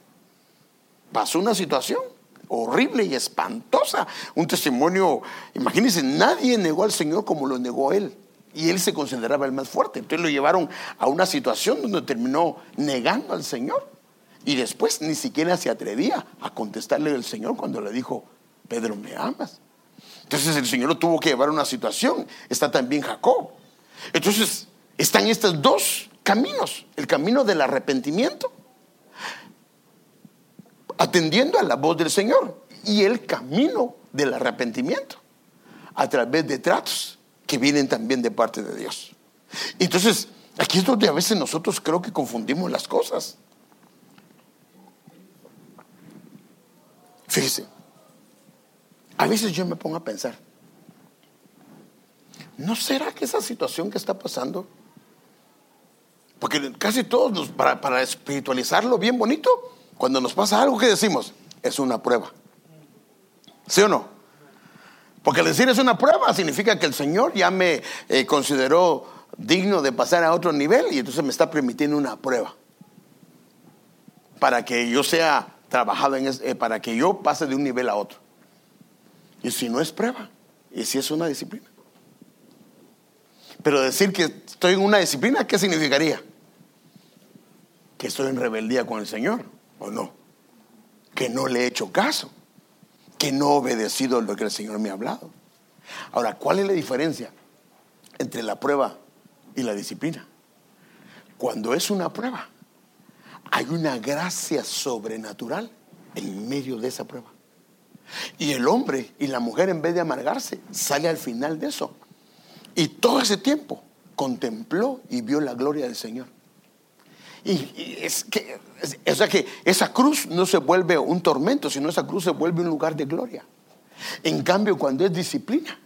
Pasó una situación horrible y espantosa. Un testimonio, imagínense, nadie negó al Señor como lo negó él. Y él se consideraba el más fuerte. Entonces lo llevaron a una situación donde terminó negando al Señor. Y después ni siquiera se atrevía a contestarle al Señor cuando le dijo, Pedro, ¿me amas? Entonces el Señor lo tuvo que llevar a una situación. Está también Jacob. Entonces, están estos dos caminos, el camino del arrepentimiento, atendiendo a la voz del Señor, y el camino del arrepentimiento, a través de tratos que vienen también de parte de Dios. Entonces, aquí es donde a veces nosotros creo que confundimos las cosas. Fíjese, a veces yo me pongo a pensar, ¿No será que esa situación que está pasando? Porque casi todos, para, espiritualizarlo bien bonito, cuando nos pasa algo que decimos, es una prueba. ¿Sí o no? Porque decir es una prueba significa que el Señor ya me eh, consideró digno de pasar a otro nivel y entonces me está permitiendo una prueba. Para que yo sea trabajado en eh, para que yo pase de un nivel a otro. Y si no es prueba, y si es una disciplina. Pero decir que estoy en una disciplina, ¿qué significaría? Que estoy en rebeldía con el Señor, ¿o no? Que no le he hecho caso, que no he obedecido lo que el Señor me ha hablado. Ahora, ¿cuál es la diferencia entre la prueba y la disciplina? Cuando es una prueba, hay una gracia sobrenatural en medio de esa prueba. Y el hombre y la mujer, en vez de amargarse, sale al final de eso y todo ese tiempo contempló y vio la gloria del Señor. Y, es que, o sea que esa cruz no se vuelve un tormento, sino esa cruz se vuelve un lugar de gloria. En cambio, cuando es disciplina,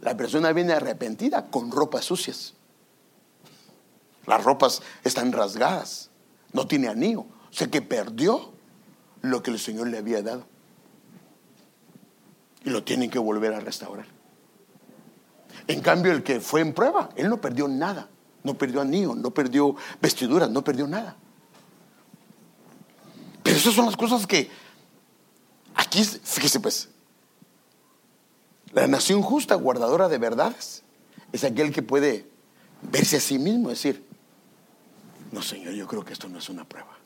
la persona viene arrepentida con ropas sucias. Las ropas están rasgadas, no tiene anillo. O sea que perdió lo que el Señor le había dado. Y lo tienen que volver a restaurar. En cambio, el que fue en prueba, él no perdió nada. No perdió anillo, no perdió vestiduras, no perdió nada. Pero esas son las cosas que aquí, fíjese pues, la nación justa, guardadora de verdades, es aquel que puede verse a sí mismo y decir, no Señor, yo creo que esto no es una prueba.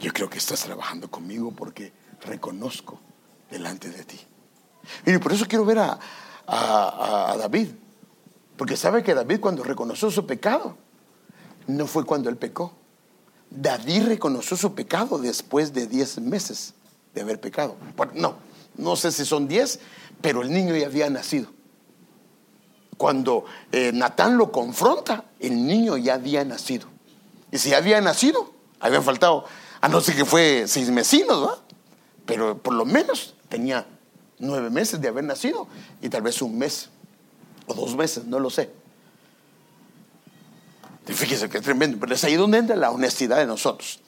Yo creo que estás trabajando conmigo porque reconozco delante de ti. Y por eso quiero ver a, a, David. Porque sabe que David cuando reconoció su pecado, no fue cuando él pecó. David reconoció su pecado después de 10 meses de haber pecado. No, no sé si son 10, pero el niño ya había nacido. Cuando eh, Natán lo confronta, el niño ya había nacido. Y si había nacido, habían faltado, a no ser que fue seis mesinos, ¿va? Pero por lo menos tenía nueve meses de haber nacido y tal vez un mes dos meses, no lo sé. fíjese que es tremendo, pero es ahí donde entra la honestidad de nosotros.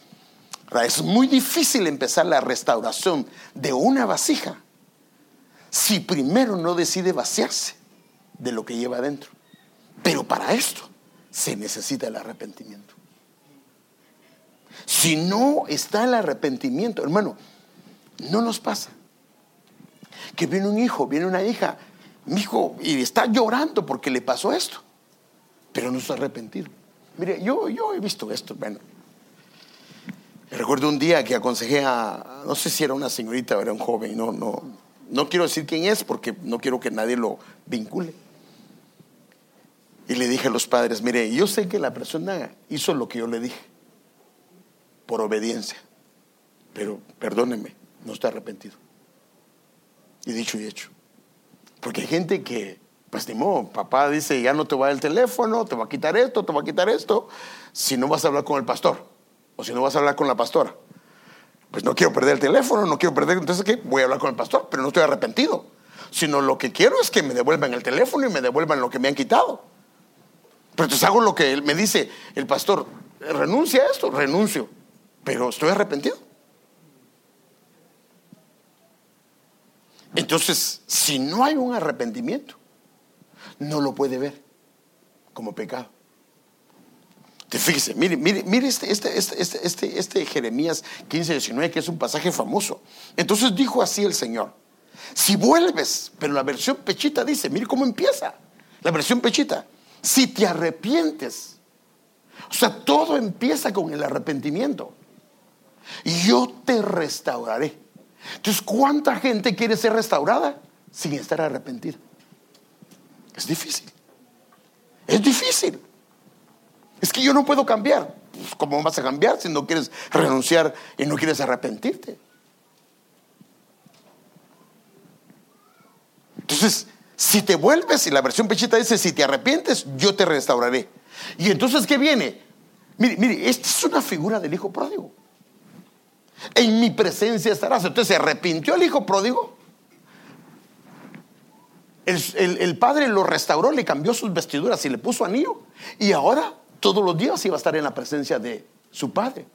es muy difícil empezar la restauración de una vasija si primero no decide vaciarse de lo que lleva adentro. Pero para esto se necesita el arrepentimiento. Si no está el arrepentimiento, hermano, no nos pasa que viene un hijo, viene una hija, mi hijo, y está llorando porque le pasó esto, pero no está arrepentido. Mire, yo, yo he visto esto, bueno. Recuerdo un día que aconsejé a, no sé si era una señorita o era un joven, no, no, no quiero decir quién es porque no quiero que nadie lo vincule. Y le dije a los padres, mire, yo sé que la persona hizo lo que yo le dije, por obediencia, pero perdónenme, no está arrepentido. Y dicho y hecho. Porque hay gente que, pues ni modo, papá dice, ya no te va el teléfono, te va a quitar esto, te va a quitar esto, si no vas a hablar con el pastor, o si no vas a hablar con la pastora. Pues no quiero perder el teléfono, no quiero perder, entonces ¿qué? Voy a hablar con el pastor, pero no estoy arrepentido. Sino lo que quiero es que me devuelvan el teléfono y me devuelvan lo que me han quitado. Pero entonces hago lo que me dice el pastor, renuncia a esto, renuncio, pero estoy arrepentido. Entonces, si no hay un arrepentimiento, no lo puede ver como pecado. Te fíjese, mire, mire, mire este, este, este, este, este Jeremías 15, 19, que es un pasaje famoso. Entonces dijo así el Señor, si vuelves, pero la versión pechita dice, mire cómo empieza, la versión pechita, si te arrepientes. O sea, todo empieza con el arrepentimiento. Yo te restauraré. Entonces, ¿cuánta gente quiere ser restaurada sin estar arrepentida? Es difícil. Es difícil. Es que yo no puedo cambiar. Pues, ¿Cómo vas a cambiar si no quieres renunciar y no quieres arrepentirte? Entonces, si te vuelves, y la versión pechita dice, si te arrepientes, yo te restauraré. Y entonces, ¿qué viene? Mire, mire, esta es una figura del hijo pródigo. En mi presencia estarás. Entonces se arrepintió el hijo pródigo. El, padre lo restauró, le cambió sus vestiduras y le puso anillo. Y ahora todos los días iba a estar en la presencia de su padre.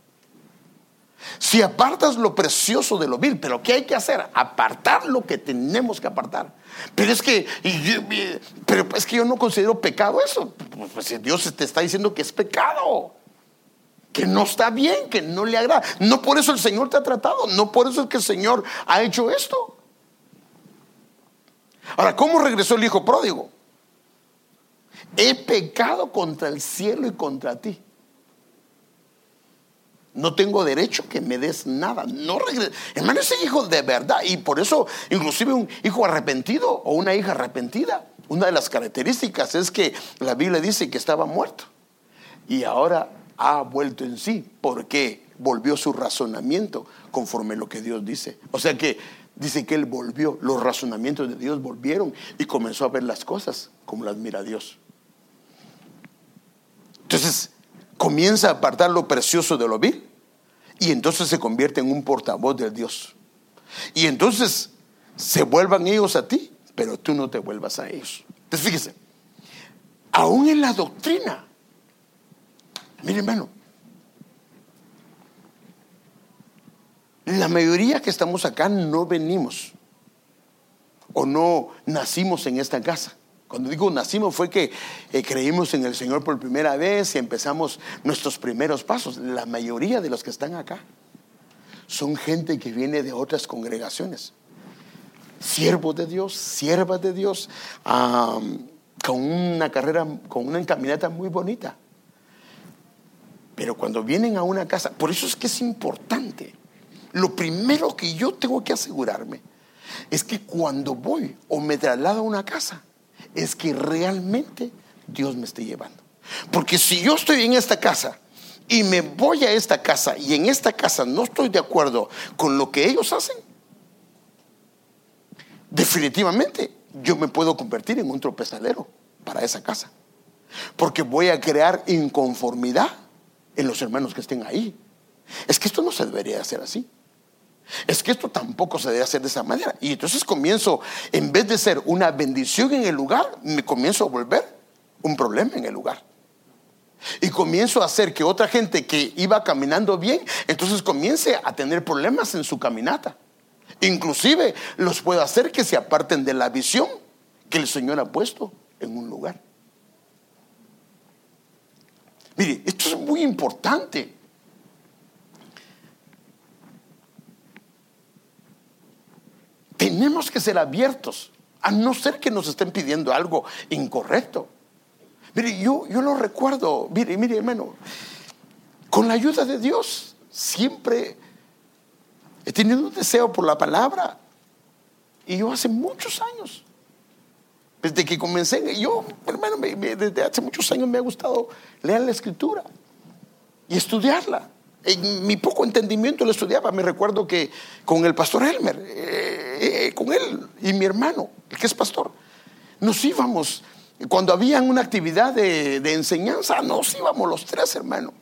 Si apartas lo precioso de lo vil, pero ¿qué hay que hacer? Apartar lo que tenemos que apartar. Pero es que, pero es que yo no considero pecado eso. Pues Dios te está diciendo que es pecado, que no está bien, que no le agrada. No por eso el Señor te ha tratado, no por eso es que el Señor ha hecho esto. Ahora, ¿cómo regresó el hijo pródigo? He pecado contra el cielo y contra ti no tengo derecho que me des nada. No Hermano, ese hijo de verdad. Y por eso, inclusive un hijo arrepentido o una hija arrepentida, una de las características es que la Biblia dice que estaba muerto. Y ahora ha vuelto en sí, porque volvió su razonamiento conforme lo que Dios dice. O sea que dice que él volvió, los razonamientos de Dios volvieron y comenzó a ver las cosas como las mira Dios. Entonces, comienza a apartar lo precioso de lo vil y entonces se convierte en un portavoz de Dios. Y entonces se vuelvan ellos a ti, pero tú no te vuelvas a ellos. Entonces fíjese, aún en la doctrina, mire hermano, la mayoría que estamos acá no venimos o no nacimos en esta casa. Cuando digo nacimos fue que eh, creímos en el Señor por primera vez y empezamos nuestros primeros pasos. La mayoría de los que están acá son gente que viene de otras congregaciones. Siervos de Dios, siervas de Dios, con una carrera, con una caminata muy bonita. Pero cuando vienen a una casa, por eso es que es importante. Lo primero que yo tengo que asegurarme es que cuando voy o me traslado a una casa, es que realmente Dios me esté llevando. Porque si yo estoy en esta casa y me voy a esta casa y en esta casa no estoy de acuerdo con lo que ellos hacen, definitivamente yo me puedo convertir en un tropezadero para esa casa. Porque voy a crear inconformidad en los hermanos que estén ahí. Es que esto no se debería hacer así. Es que esto tampoco se debe hacer de esa manera. Y entonces comienzo, en vez de ser una bendición en el lugar, me comienzo a volver un problema en el lugar. Y comienzo a hacer que otra gente que iba caminando bien, entonces comience a tener problemas en su caminata. Inclusive los puedo hacer que se aparten de la visión que el Señor ha puesto en un lugar. Mire, esto es muy importante. Tenemos que ser abiertos, a no ser que nos estén pidiendo algo incorrecto. Mire, yo, yo lo recuerdo, mire, mire, hermano, con la ayuda de Dios, siempre he tenido un deseo por la palabra. Y yo hace muchos años, desde que comencé, yo, hermano, desde hace muchos años me ha gustado leer la escritura y estudiarla. En mi poco entendimiento lo estudiaba. Me recuerdo que con el pastor Elmer, eh, eh, con él y mi hermano, el que es pastor, nos íbamos. Cuando había una actividad de, de enseñanza, nos íbamos los tres, hermanos.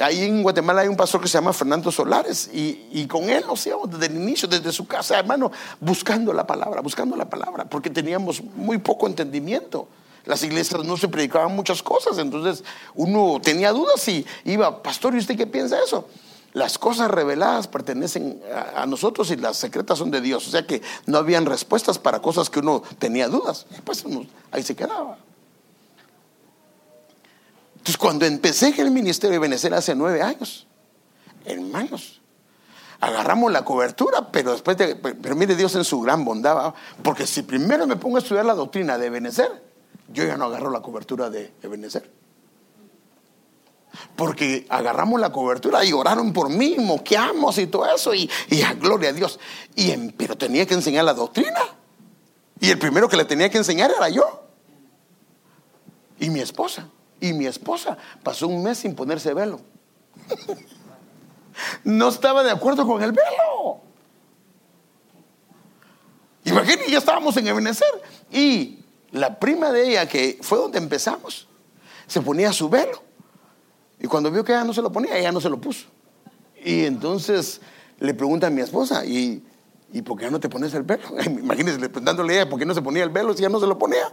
Ahí en Guatemala hay un pastor que se llama Fernando Solares y, con él nos íbamos desde el inicio, desde su casa, hermano, buscando la palabra, buscando la palabra, porque teníamos muy poco entendimiento. Las iglesias no se predicaban muchas cosas, entonces uno tenía dudas y iba, pastor, ¿y usted qué piensa de eso? Las cosas reveladas pertenecen a, nosotros y las secretas son de Dios. O sea que no habían respuestas para cosas que uno tenía dudas. Pues ahí se quedaba. Entonces, cuando empecé el ministerio de Venezuela hace nueve años, hermanos, agarramos la cobertura, pero después de, pero mire Dios en su gran bondad, porque si primero me pongo a estudiar la doctrina de Benecer, yo ya no agarro la cobertura de, de Porque agarramos la cobertura y oraron por mí, moqueamos y todo eso, y, y a gloria a Dios. Y pero tenía que enseñar la doctrina. Y el primero que le tenía que enseñar era yo. Y mi esposa. Y mi esposa pasó un mes sin ponerse velo. no estaba de acuerdo con el velo. Imagínense, ya estábamos en Ebenezer. Y la prima de ella, que fue donde empezamos, se ponía su velo. Y cuando vio que ella no se lo ponía, ella no se lo puso. Y entonces le pregunta a mi esposa, ¿y, ¿y por qué no te pones el velo? Imagínense, preguntándole a ella por qué no se ponía el velo si ella no se lo ponía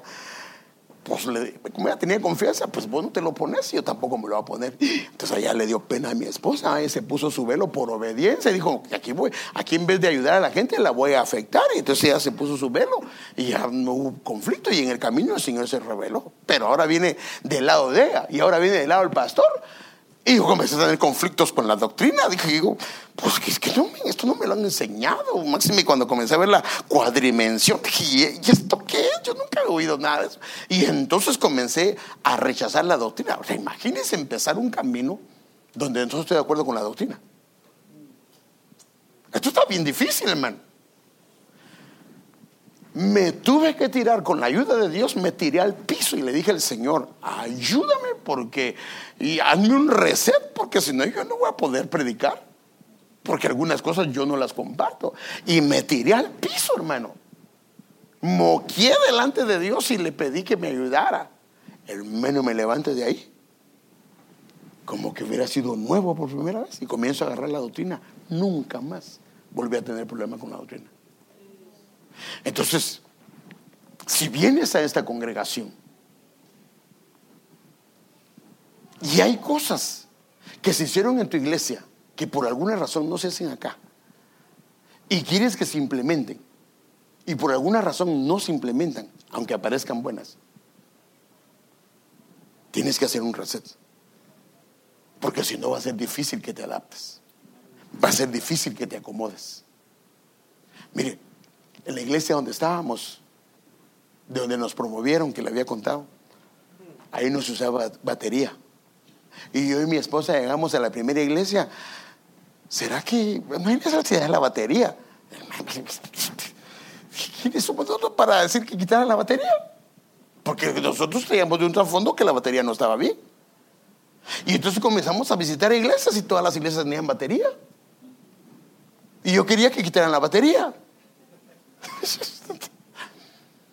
pues como ella tenía confianza, pues vos no te lo pones, yo tampoco me lo voy a poner. Entonces allá le dio pena a mi esposa, ella se puso su velo por obediencia, dijo, aquí voy, aquí en vez de ayudar a la gente la voy a afectar. Y entonces ella se puso su velo y ya no hubo conflicto y en el camino el Señor se reveló. Pero ahora viene del lado de ella y ahora viene del lado del pastor. Y yo comencé a tener conflictos con la doctrina. Dije, digo, pues es que no, esto no me lo han enseñado. Máximo cuando comencé a ver la cuadrimensión, dije, ¿y esto qué? Yo nunca he oído nada de eso. Y entonces comencé a rechazar la doctrina. O sea, imagínense empezar un camino donde entonces estoy de acuerdo con la doctrina. Esto está bien difícil, hermano. Me tuve que tirar con la ayuda de Dios, me tiré al piso y le dije al Señor, ayúdame porque, y hazme un reset, porque si no yo no voy a poder predicar porque algunas cosas yo no las comparto. Y me tiré al piso, hermano. Moqué delante de Dios y le pedí que me ayudara. Hermano, me levante de ahí. Como que hubiera sido nuevo por primera vez. Y comienzo a agarrar la doctrina. Nunca más volví a tener problemas con la doctrina. Entonces, si vienes a esta congregación y hay cosas que se hicieron en tu iglesia que por alguna razón no se hacen acá y quieres que se implementen y por alguna razón no se implementan, aunque aparezcan buenas, tienes que hacer un reset. Porque si no va a ser difícil que te adaptes. Va a ser difícil que te acomodes. Mire, en la iglesia donde estábamos, de donde nos promovieron, que le había contado, ahí no se usaba batería. Y yo y mi esposa llegamos a la primera iglesia ¿Será que, imagínese la la batería? ¿Quiénes somos nosotros para decir que quitaran la batería? Porque nosotros teníamos de un trasfondo que la batería no estaba bien. Y entonces comenzamos a visitar iglesias y todas las iglesias tenían batería. Y yo quería que quitaran la batería.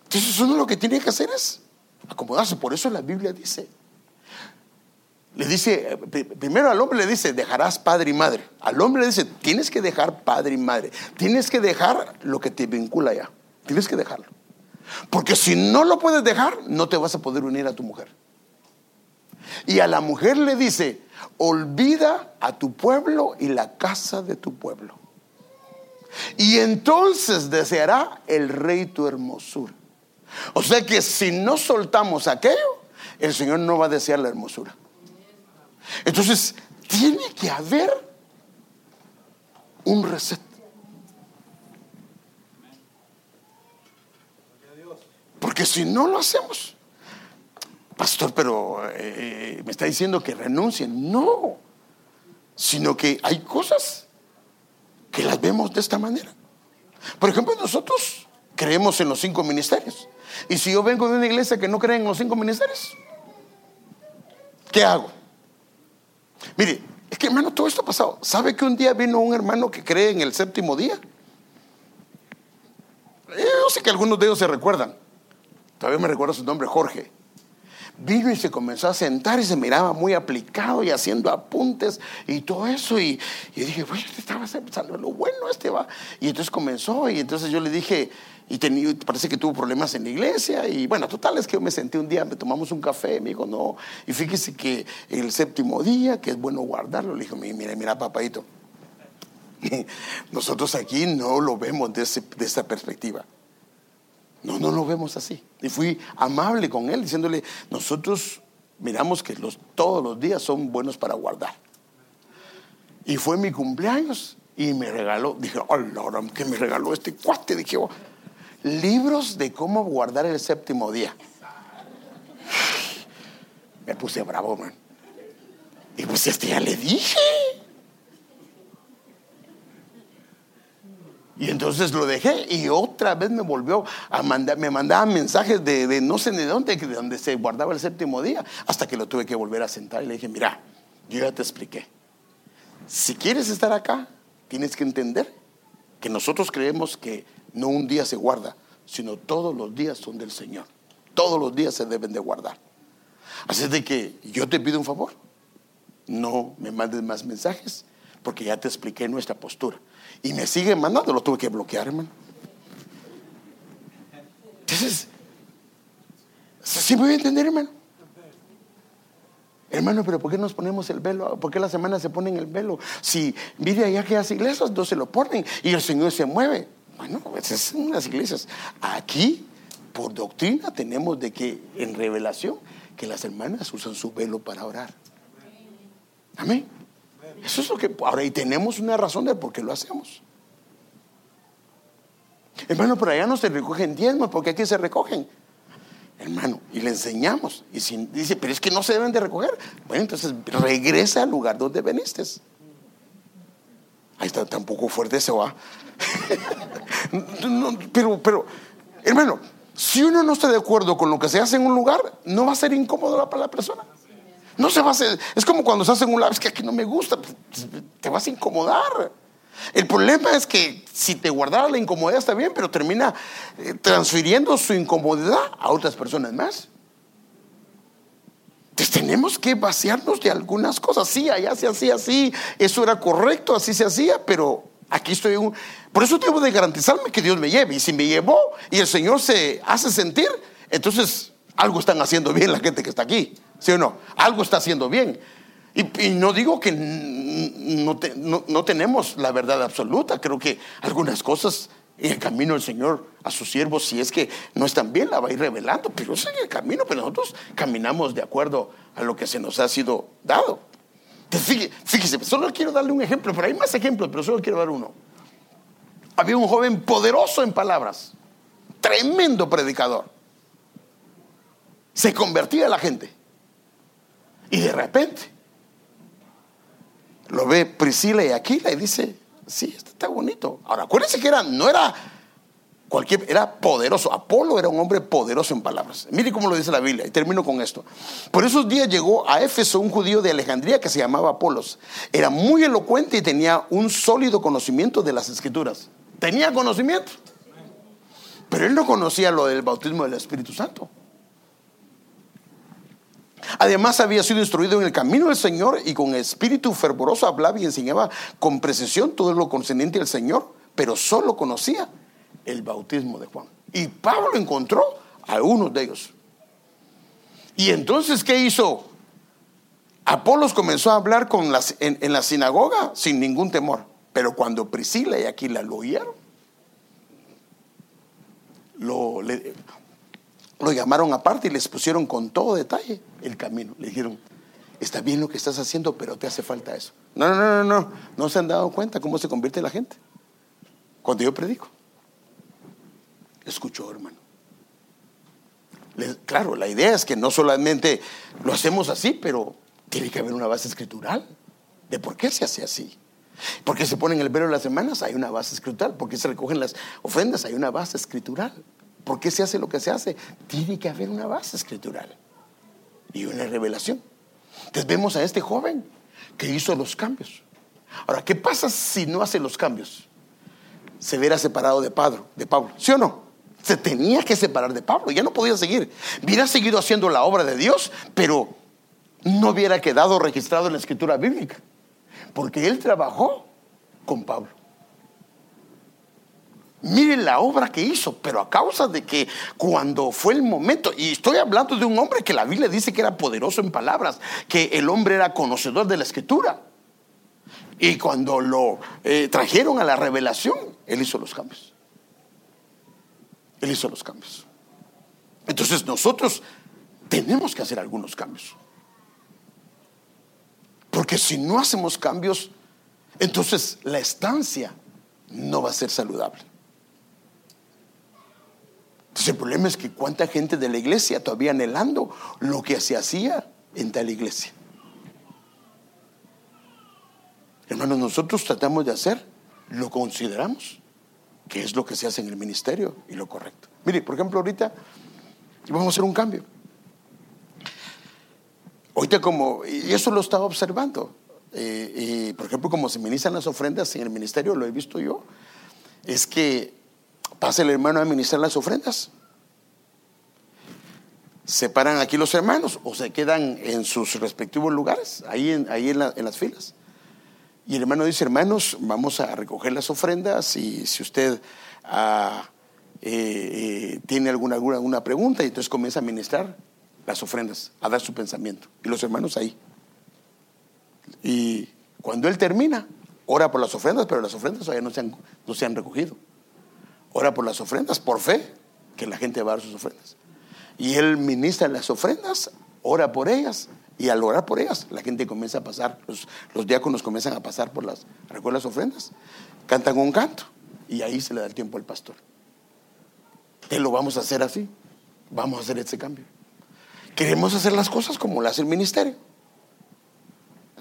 Entonces uno lo que tiene que hacer es acomodarse. Por eso la Biblia dice, le dice, primero al hombre le dice, dejarás padre y madre. Al hombre le dice, tienes que dejar padre y madre. Tienes que dejar lo que te vincula ya. Tienes que dejarlo. Porque si no lo puedes dejar, no te vas a poder unir a tu mujer. Y a la mujer le dice, olvida a tu pueblo y la casa de tu pueblo. Y entonces deseará el rey tu hermosura. O sea que si no soltamos aquello, el Señor no va a desear la hermosura. Entonces, tiene que haber un reset. Porque si no lo hacemos, pastor, pero eh, me está diciendo que renuncien. No, sino que hay cosas que las vemos de esta manera. Por ejemplo, nosotros creemos en los cinco ministerios. Y si yo vengo de una iglesia que no cree en los cinco ministerios, ¿qué hago? Mire, es que hermano, todo esto ha pasado. ¿Sabe que un día vino un hermano que cree en el séptimo día? Eh, yo sé que algunos de ellos se recuerdan. Todavía me recuerdo su nombre, Jorge. Vino y se comenzó a sentar y se miraba muy aplicado y haciendo apuntes y todo eso. Y, y dije, bueno, este estaba pensando lo bueno, este va. Y entonces comenzó y entonces yo le dije, y tenía, parece que tuvo problemas en la iglesia. Y bueno, total es que yo me senté un día, me tomamos un café, me dijo, no. Y fíjese que el séptimo día, que es bueno guardarlo, le dijo, mira, mira, papadito. Nosotros aquí no lo vemos de, de esa perspectiva. No, no lo vemos así. Y fui amable con él, diciéndole, nosotros miramos que los, todos los días son buenos para guardar. Y fue mi cumpleaños y me regaló, dije, oh, ¿qué me regaló este cuate? Dije, oh, libros de cómo guardar el séptimo día. Me puse bravo, man. Y pues este ya le dije. Y entonces lo dejé y otra vez me volvió a mandar, me mandaba mensajes de, no sé de dónde, de donde se guardaba el séptimo día, hasta que lo tuve que volver a sentar y le dije, mira, yo ya te expliqué. Si quieres estar acá, tienes que entender que nosotros creemos que no un día se guarda, sino todos los días son del Señor. Todos los días se deben de guardar. Así de que yo te pido un favor, no me mandes más mensajes, porque ya te expliqué nuestra postura. Y me sigue mandando, lo tuve que bloquear, hermano. Entonces, ¿sí me voy a entender, hermano? Hermano, pero ¿por qué nos ponemos el velo? ¿Por qué la semana se ponen el velo? Si mire allá que las iglesias, no se lo ponen y el Señor se mueve. Bueno, esas son las iglesias. Aquí, por doctrina, tenemos de que en revelación, que las hermanas usan su velo para orar. Amén. Eso es lo que ahora y tenemos una razón de por qué lo hacemos. Hermano, pero allá no se recogen diezmos, porque aquí se recogen. Hermano, y le enseñamos. Y si, dice, pero es que no se deben de recoger. Bueno, entonces regresa al lugar donde veniste. Ahí está tampoco fuerte ese va. pero, pero, hermano, si uno no está de acuerdo con lo que se hace en un lugar, no va a ser incómodo para la persona. No se va a hacer. Es como cuando se hace un es que aquí no me gusta, pues, te vas a incomodar. El problema es que si te guardara la incomodidad está bien, pero termina eh, transfiriendo su incomodidad a otras personas más. Entonces tenemos que vaciarnos de algunas cosas. Sí, allá se hacía así, eso era correcto, así se hacía, pero aquí estoy. Un... Por eso tengo de garantizarme que Dios me lleve. Y si me llevó y el Señor se hace sentir, entonces algo están haciendo bien la gente que está aquí. ¿Sí o no? Algo está haciendo bien. Y, no digo que no, no, tenemos la verdad absoluta. Creo que algunas cosas en el camino del Señor a sus siervos, si es que no están bien, la va a ir revelando. Pero es en el camino, pero nosotros caminamos de acuerdo a lo que se nos ha sido dado. Fíjese, solo quiero darle un ejemplo, pero hay más ejemplos, pero solo quiero dar uno. Había un joven poderoso en palabras, tremendo predicador. Se convertía la gente. Y de repente lo ve Priscila y Aquila y dice, sí, esto está bonito. Ahora, acuérdense que era, no era Cualquier, era poderoso. Apolo era un hombre poderoso en palabras. Mire cómo lo dice la Biblia. Y termino con esto. Por esos días llegó a Éfeso un judío de Alejandría que se llamaba Apolos. Era muy elocuente y tenía un sólido conocimiento de las escrituras. Tenía conocimiento. Pero él no conocía lo del bautismo del Espíritu Santo. Además había sido instruido en el camino del Señor y con espíritu fervoroso hablaba y enseñaba con precisión todo lo concerniente al Señor, pero solo conocía el bautismo de Juan. Y Pablo encontró a algunos de ellos. Y entonces, ¿qué hizo? Apolos comenzó a hablar en, la sinagoga sin ningún temor. Pero cuando Priscila y Aquila lo oyeron, lo, lo llamaron aparte y les pusieron con todo detalle el camino. Le dijeron, está bien lo que estás haciendo, pero te hace falta eso. No, no, no, no, no. No se han dado cuenta cómo se convierte la gente cuando yo predico escuchó, hermano. claro, la idea es que no solamente lo hacemos así, pero tiene que haber una base escritural de por qué se hace así. ¿Por qué se ponen el velo de las semanas? Hay una base escritural. ¿Por qué se recogen las ofrendas? Hay una base escritural. ¿Por qué se hace lo que se hace? Tiene que haber una base escritural y una revelación. Entonces vemos a este joven que hizo los cambios. Ahora, ¿qué pasa si no hace los cambios? Se verá separado de Pablo, de Pablo, ¿sí o no? se tenía que separar de Pablo, ya no podía seguir. Hubiera seguido haciendo la obra de Dios, pero no hubiera quedado registrado en la escritura bíblica, porque él trabajó con Pablo. Miren la obra que hizo, pero a causa de que cuando fue el momento, y estoy hablando de un hombre que la Biblia dice que era poderoso en palabras, que el hombre era conocedor de la escritura. Y cuando lo eh, trajeron a la revelación, él hizo los cambios. Él hizo los cambios. Entonces nosotros tenemos que hacer algunos cambios. Porque si no hacemos cambios, entonces la estancia no va a ser saludable. Entonces el problema es que cuánta gente de la iglesia todavía anhelando lo que se hacía en tal iglesia. Hermanos, nosotros tratamos de hacer lo consideramos que es lo que se hace en el ministerio y lo correcto. Mire, por ejemplo, ahorita vamos a hacer un cambio. Ahorita como, y eso lo estaba observando, eh, y por ejemplo, como se ministran las ofrendas en el ministerio, lo he visto yo, es que pasa el hermano a ministrar las ofrendas. Se paran aquí los hermanos o se quedan en sus respectivos lugares, ahí en, ahí en las filas. Y el hermano dice, hermanos, vamos a recoger las ofrendas y si usted ah, eh, eh, tiene alguna, alguna, pregunta, y entonces comienza a ministrar las ofrendas, a dar su pensamiento. Y los hermanos ahí. Y cuando él termina, ora por las ofrendas, pero las ofrendas todavía no se han, no se han recogido. Ora por las ofrendas, por fe, que la gente va a dar sus ofrendas. Y él ministra las ofrendas, ora por ellas, y al orar por ellas, la gente comienza a pasar, los, diáconos comienzan a pasar por las, las ofrendas, cantan un canto y ahí se le da el tiempo al pastor. Y lo vamos a hacer así, vamos a hacer este cambio. Queremos hacer las cosas como lo hace el ministerio.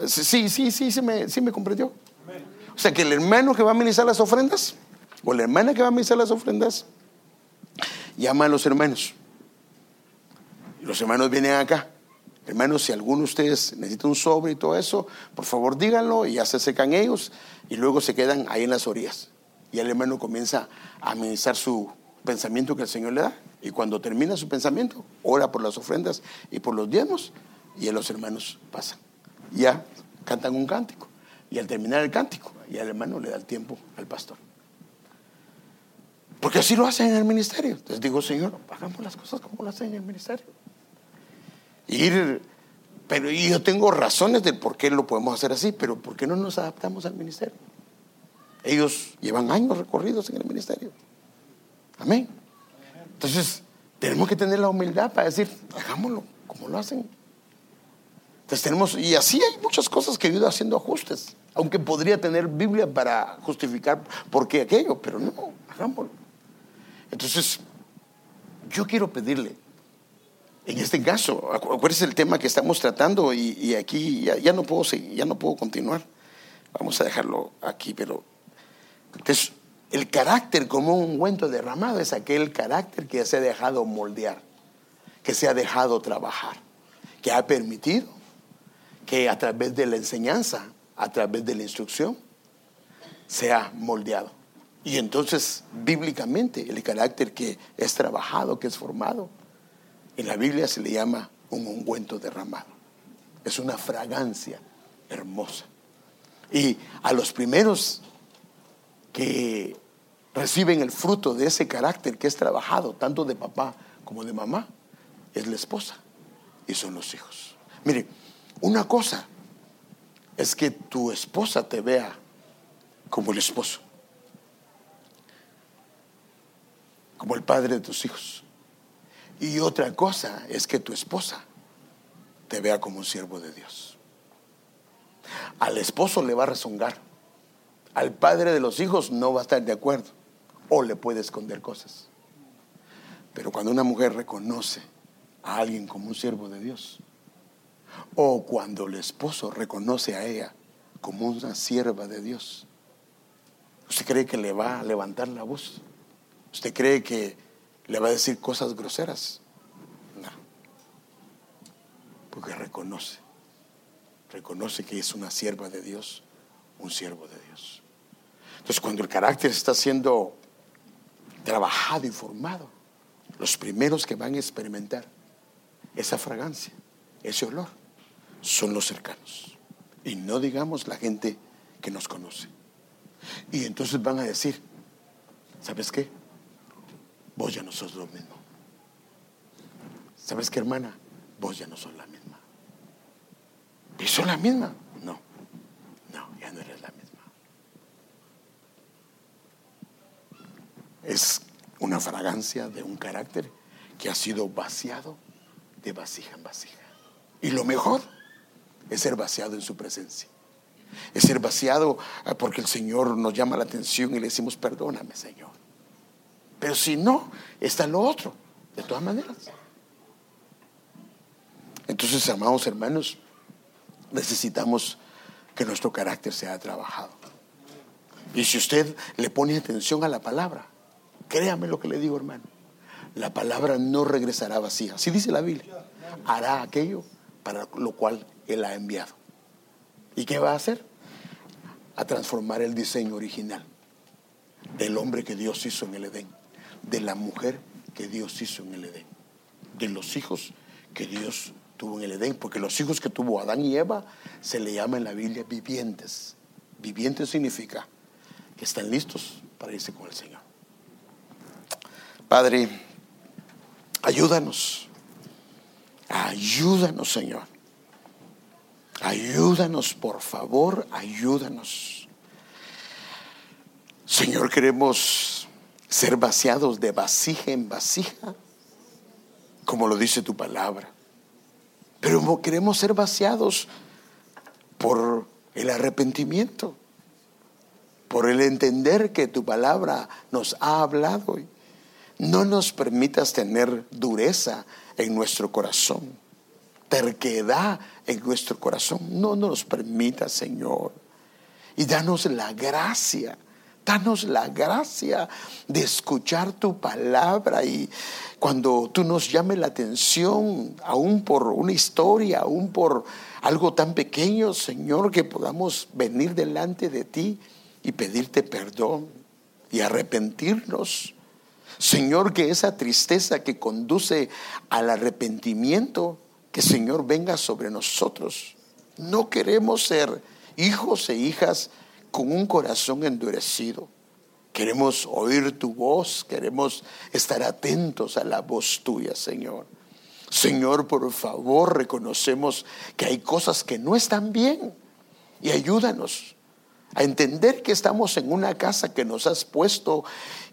Sí, sí, sí, sí me, sí me comprendió. O sea que el hermano que va a ministrar las ofrendas, o la hermana que va a ministrar las ofrendas, llama a los hermanos. Los hermanos vienen acá Hermanos, si alguno de ustedes necesita un sobre y todo eso, por favor díganlo y ya se secan ellos y luego se quedan ahí en las orillas. Y el hermano comienza a administrar su pensamiento que el Señor le da. Y cuando termina su pensamiento, ora por las ofrendas y por los diezmos y los hermanos pasan. Ya cantan un cántico. Y al terminar el cántico, ya el hermano le da el tiempo al pastor. Porque así lo hacen en el ministerio. Entonces digo, Señor, hagamos las cosas como lo hacen en el ministerio ir, pero yo tengo razones de por qué lo podemos hacer así, pero ¿por qué no nos adaptamos al ministerio? Ellos llevan años recorridos en el ministerio. Amén. Entonces, tenemos que tener la humildad para decir, hagámoslo como lo hacen. Entonces tenemos, y así hay muchas cosas que ayudan haciendo ajustes, aunque podría tener Biblia para justificar por qué aquello, pero no, hagámoslo. Entonces, yo quiero pedirle en este caso, acuérdense el tema que estamos tratando y, aquí ya, no puedo seguir, ya no puedo continuar. Vamos a dejarlo aquí, pero entonces El carácter como un ungüento derramado es aquel carácter que se ha dejado moldear, que se ha dejado trabajar, que ha permitido que a través de la enseñanza, a través de la instrucción, sea moldeado. Y entonces, bíblicamente, el carácter que es trabajado, que es formado, en la Biblia se le llama un ungüento derramado. Es una fragancia hermosa. Y a los primeros que reciben el fruto de ese carácter que es trabajado, tanto de papá como de mamá, es la esposa y son los hijos. Mire, una cosa es que tu esposa te vea como el esposo, como el padre de tus hijos. Y otra cosa es que tu esposa te vea como un siervo de Dios. Al esposo le va a rezongar, al padre de los hijos no va a estar de acuerdo o le puede esconder cosas. Pero cuando una mujer reconoce a alguien como un siervo de Dios, o cuando el esposo reconoce a ella como una sierva de Dios, ¿usted cree que le va a levantar la voz? ¿Usted cree que le va a decir cosas groseras? No. Porque reconoce, reconoce que es una sierva de Dios, un siervo de Dios. Entonces, cuando el carácter está siendo trabajado y formado, los primeros que van a experimentar esa fragancia, ese olor, son los cercanos. Y no digamos la gente que nos conoce. Y entonces van a decir, ¿sabes qué? Vos ya no sos lo mismo. ¿Sabes qué, hermana? Vos ya no sos la misma. ¿Y sos la misma? No, no, ya no eres la misma. Es una fragancia de un carácter que ha sido vaciado de vasija en vasija. Y lo mejor es ser vaciado en su presencia. Es ser vaciado ah, porque el Señor nos llama la atención y le decimos, perdóname, Señor. Pero si no, está lo otro, de todas maneras. Entonces, amados hermanos, necesitamos que nuestro carácter sea trabajado. Y si usted le pone atención a la palabra, créame lo que le digo, hermano, la palabra no regresará vacía. Así dice la Biblia. Hará aquello para lo cual Él ha enviado. ¿Y qué va a hacer? A transformar el diseño original del hombre que Dios hizo en el Edén, de la mujer que Dios hizo en el Edén, de los hijos que Dios tuvo en el Edén, porque los hijos que tuvo Adán y Eva se le llama en la Biblia vivientes. Vivientes significa que están listos para irse con el Señor. Padre, ayúdanos, ayúdanos Señor, ayúdanos por favor, ayúdanos. Señor, queremos ser vaciados de vasija en vasija, como lo dice tu palabra. Pero queremos ser vaciados por el arrepentimiento, por el entender que tu palabra nos ha hablado. No nos permitas tener dureza en nuestro corazón, terquedad en nuestro corazón. No nos permita, Señor. Y danos la gracia Danos la gracia de escuchar tu palabra y cuando tú nos llames la atención, aún por una historia, aún por algo tan pequeño, Señor, que podamos venir delante de ti y pedirte perdón y arrepentirnos. Señor, que esa tristeza que conduce al arrepentimiento, que Señor venga sobre nosotros. No queremos ser hijos e hijas con un corazón endurecido. Queremos oír tu voz, queremos estar atentos a la voz tuya, Señor. Señor, por favor, reconocemos que hay cosas que no están bien y ayúdanos a entender que estamos en una casa que nos has puesto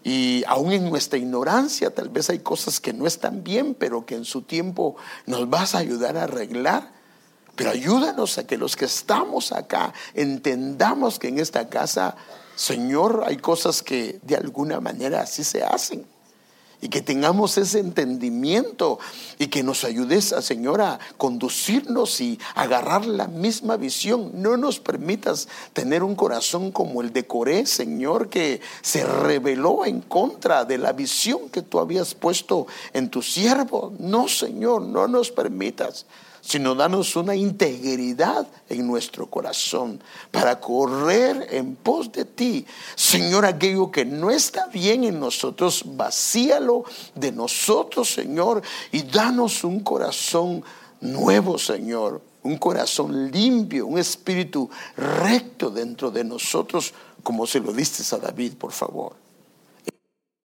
y aún en nuestra ignorancia tal vez hay cosas que no están bien, pero que en su tiempo nos vas a ayudar a arreglar pero ayúdanos a que los que estamos acá entendamos que en esta casa, Señor, hay cosas que de alguna manera así se hacen. y que tengamos ese entendimiento y que nos ayudes, Señor, a conducirnos y agarrar la misma visión. No nos permitas tener un corazón como el de Coré, Señor, que se rebeló en contra de la visión que tú habías puesto en tu siervo. No, Señor, no nos permitas sino danos una integridad en nuestro corazón para correr en pos de ti. Señor, aquello que no está bien en nosotros, vacíalo de nosotros, Señor, y danos un corazón nuevo, Señor, un corazón limpio, un espíritu recto dentro de nosotros, como se lo diste a David, por favor.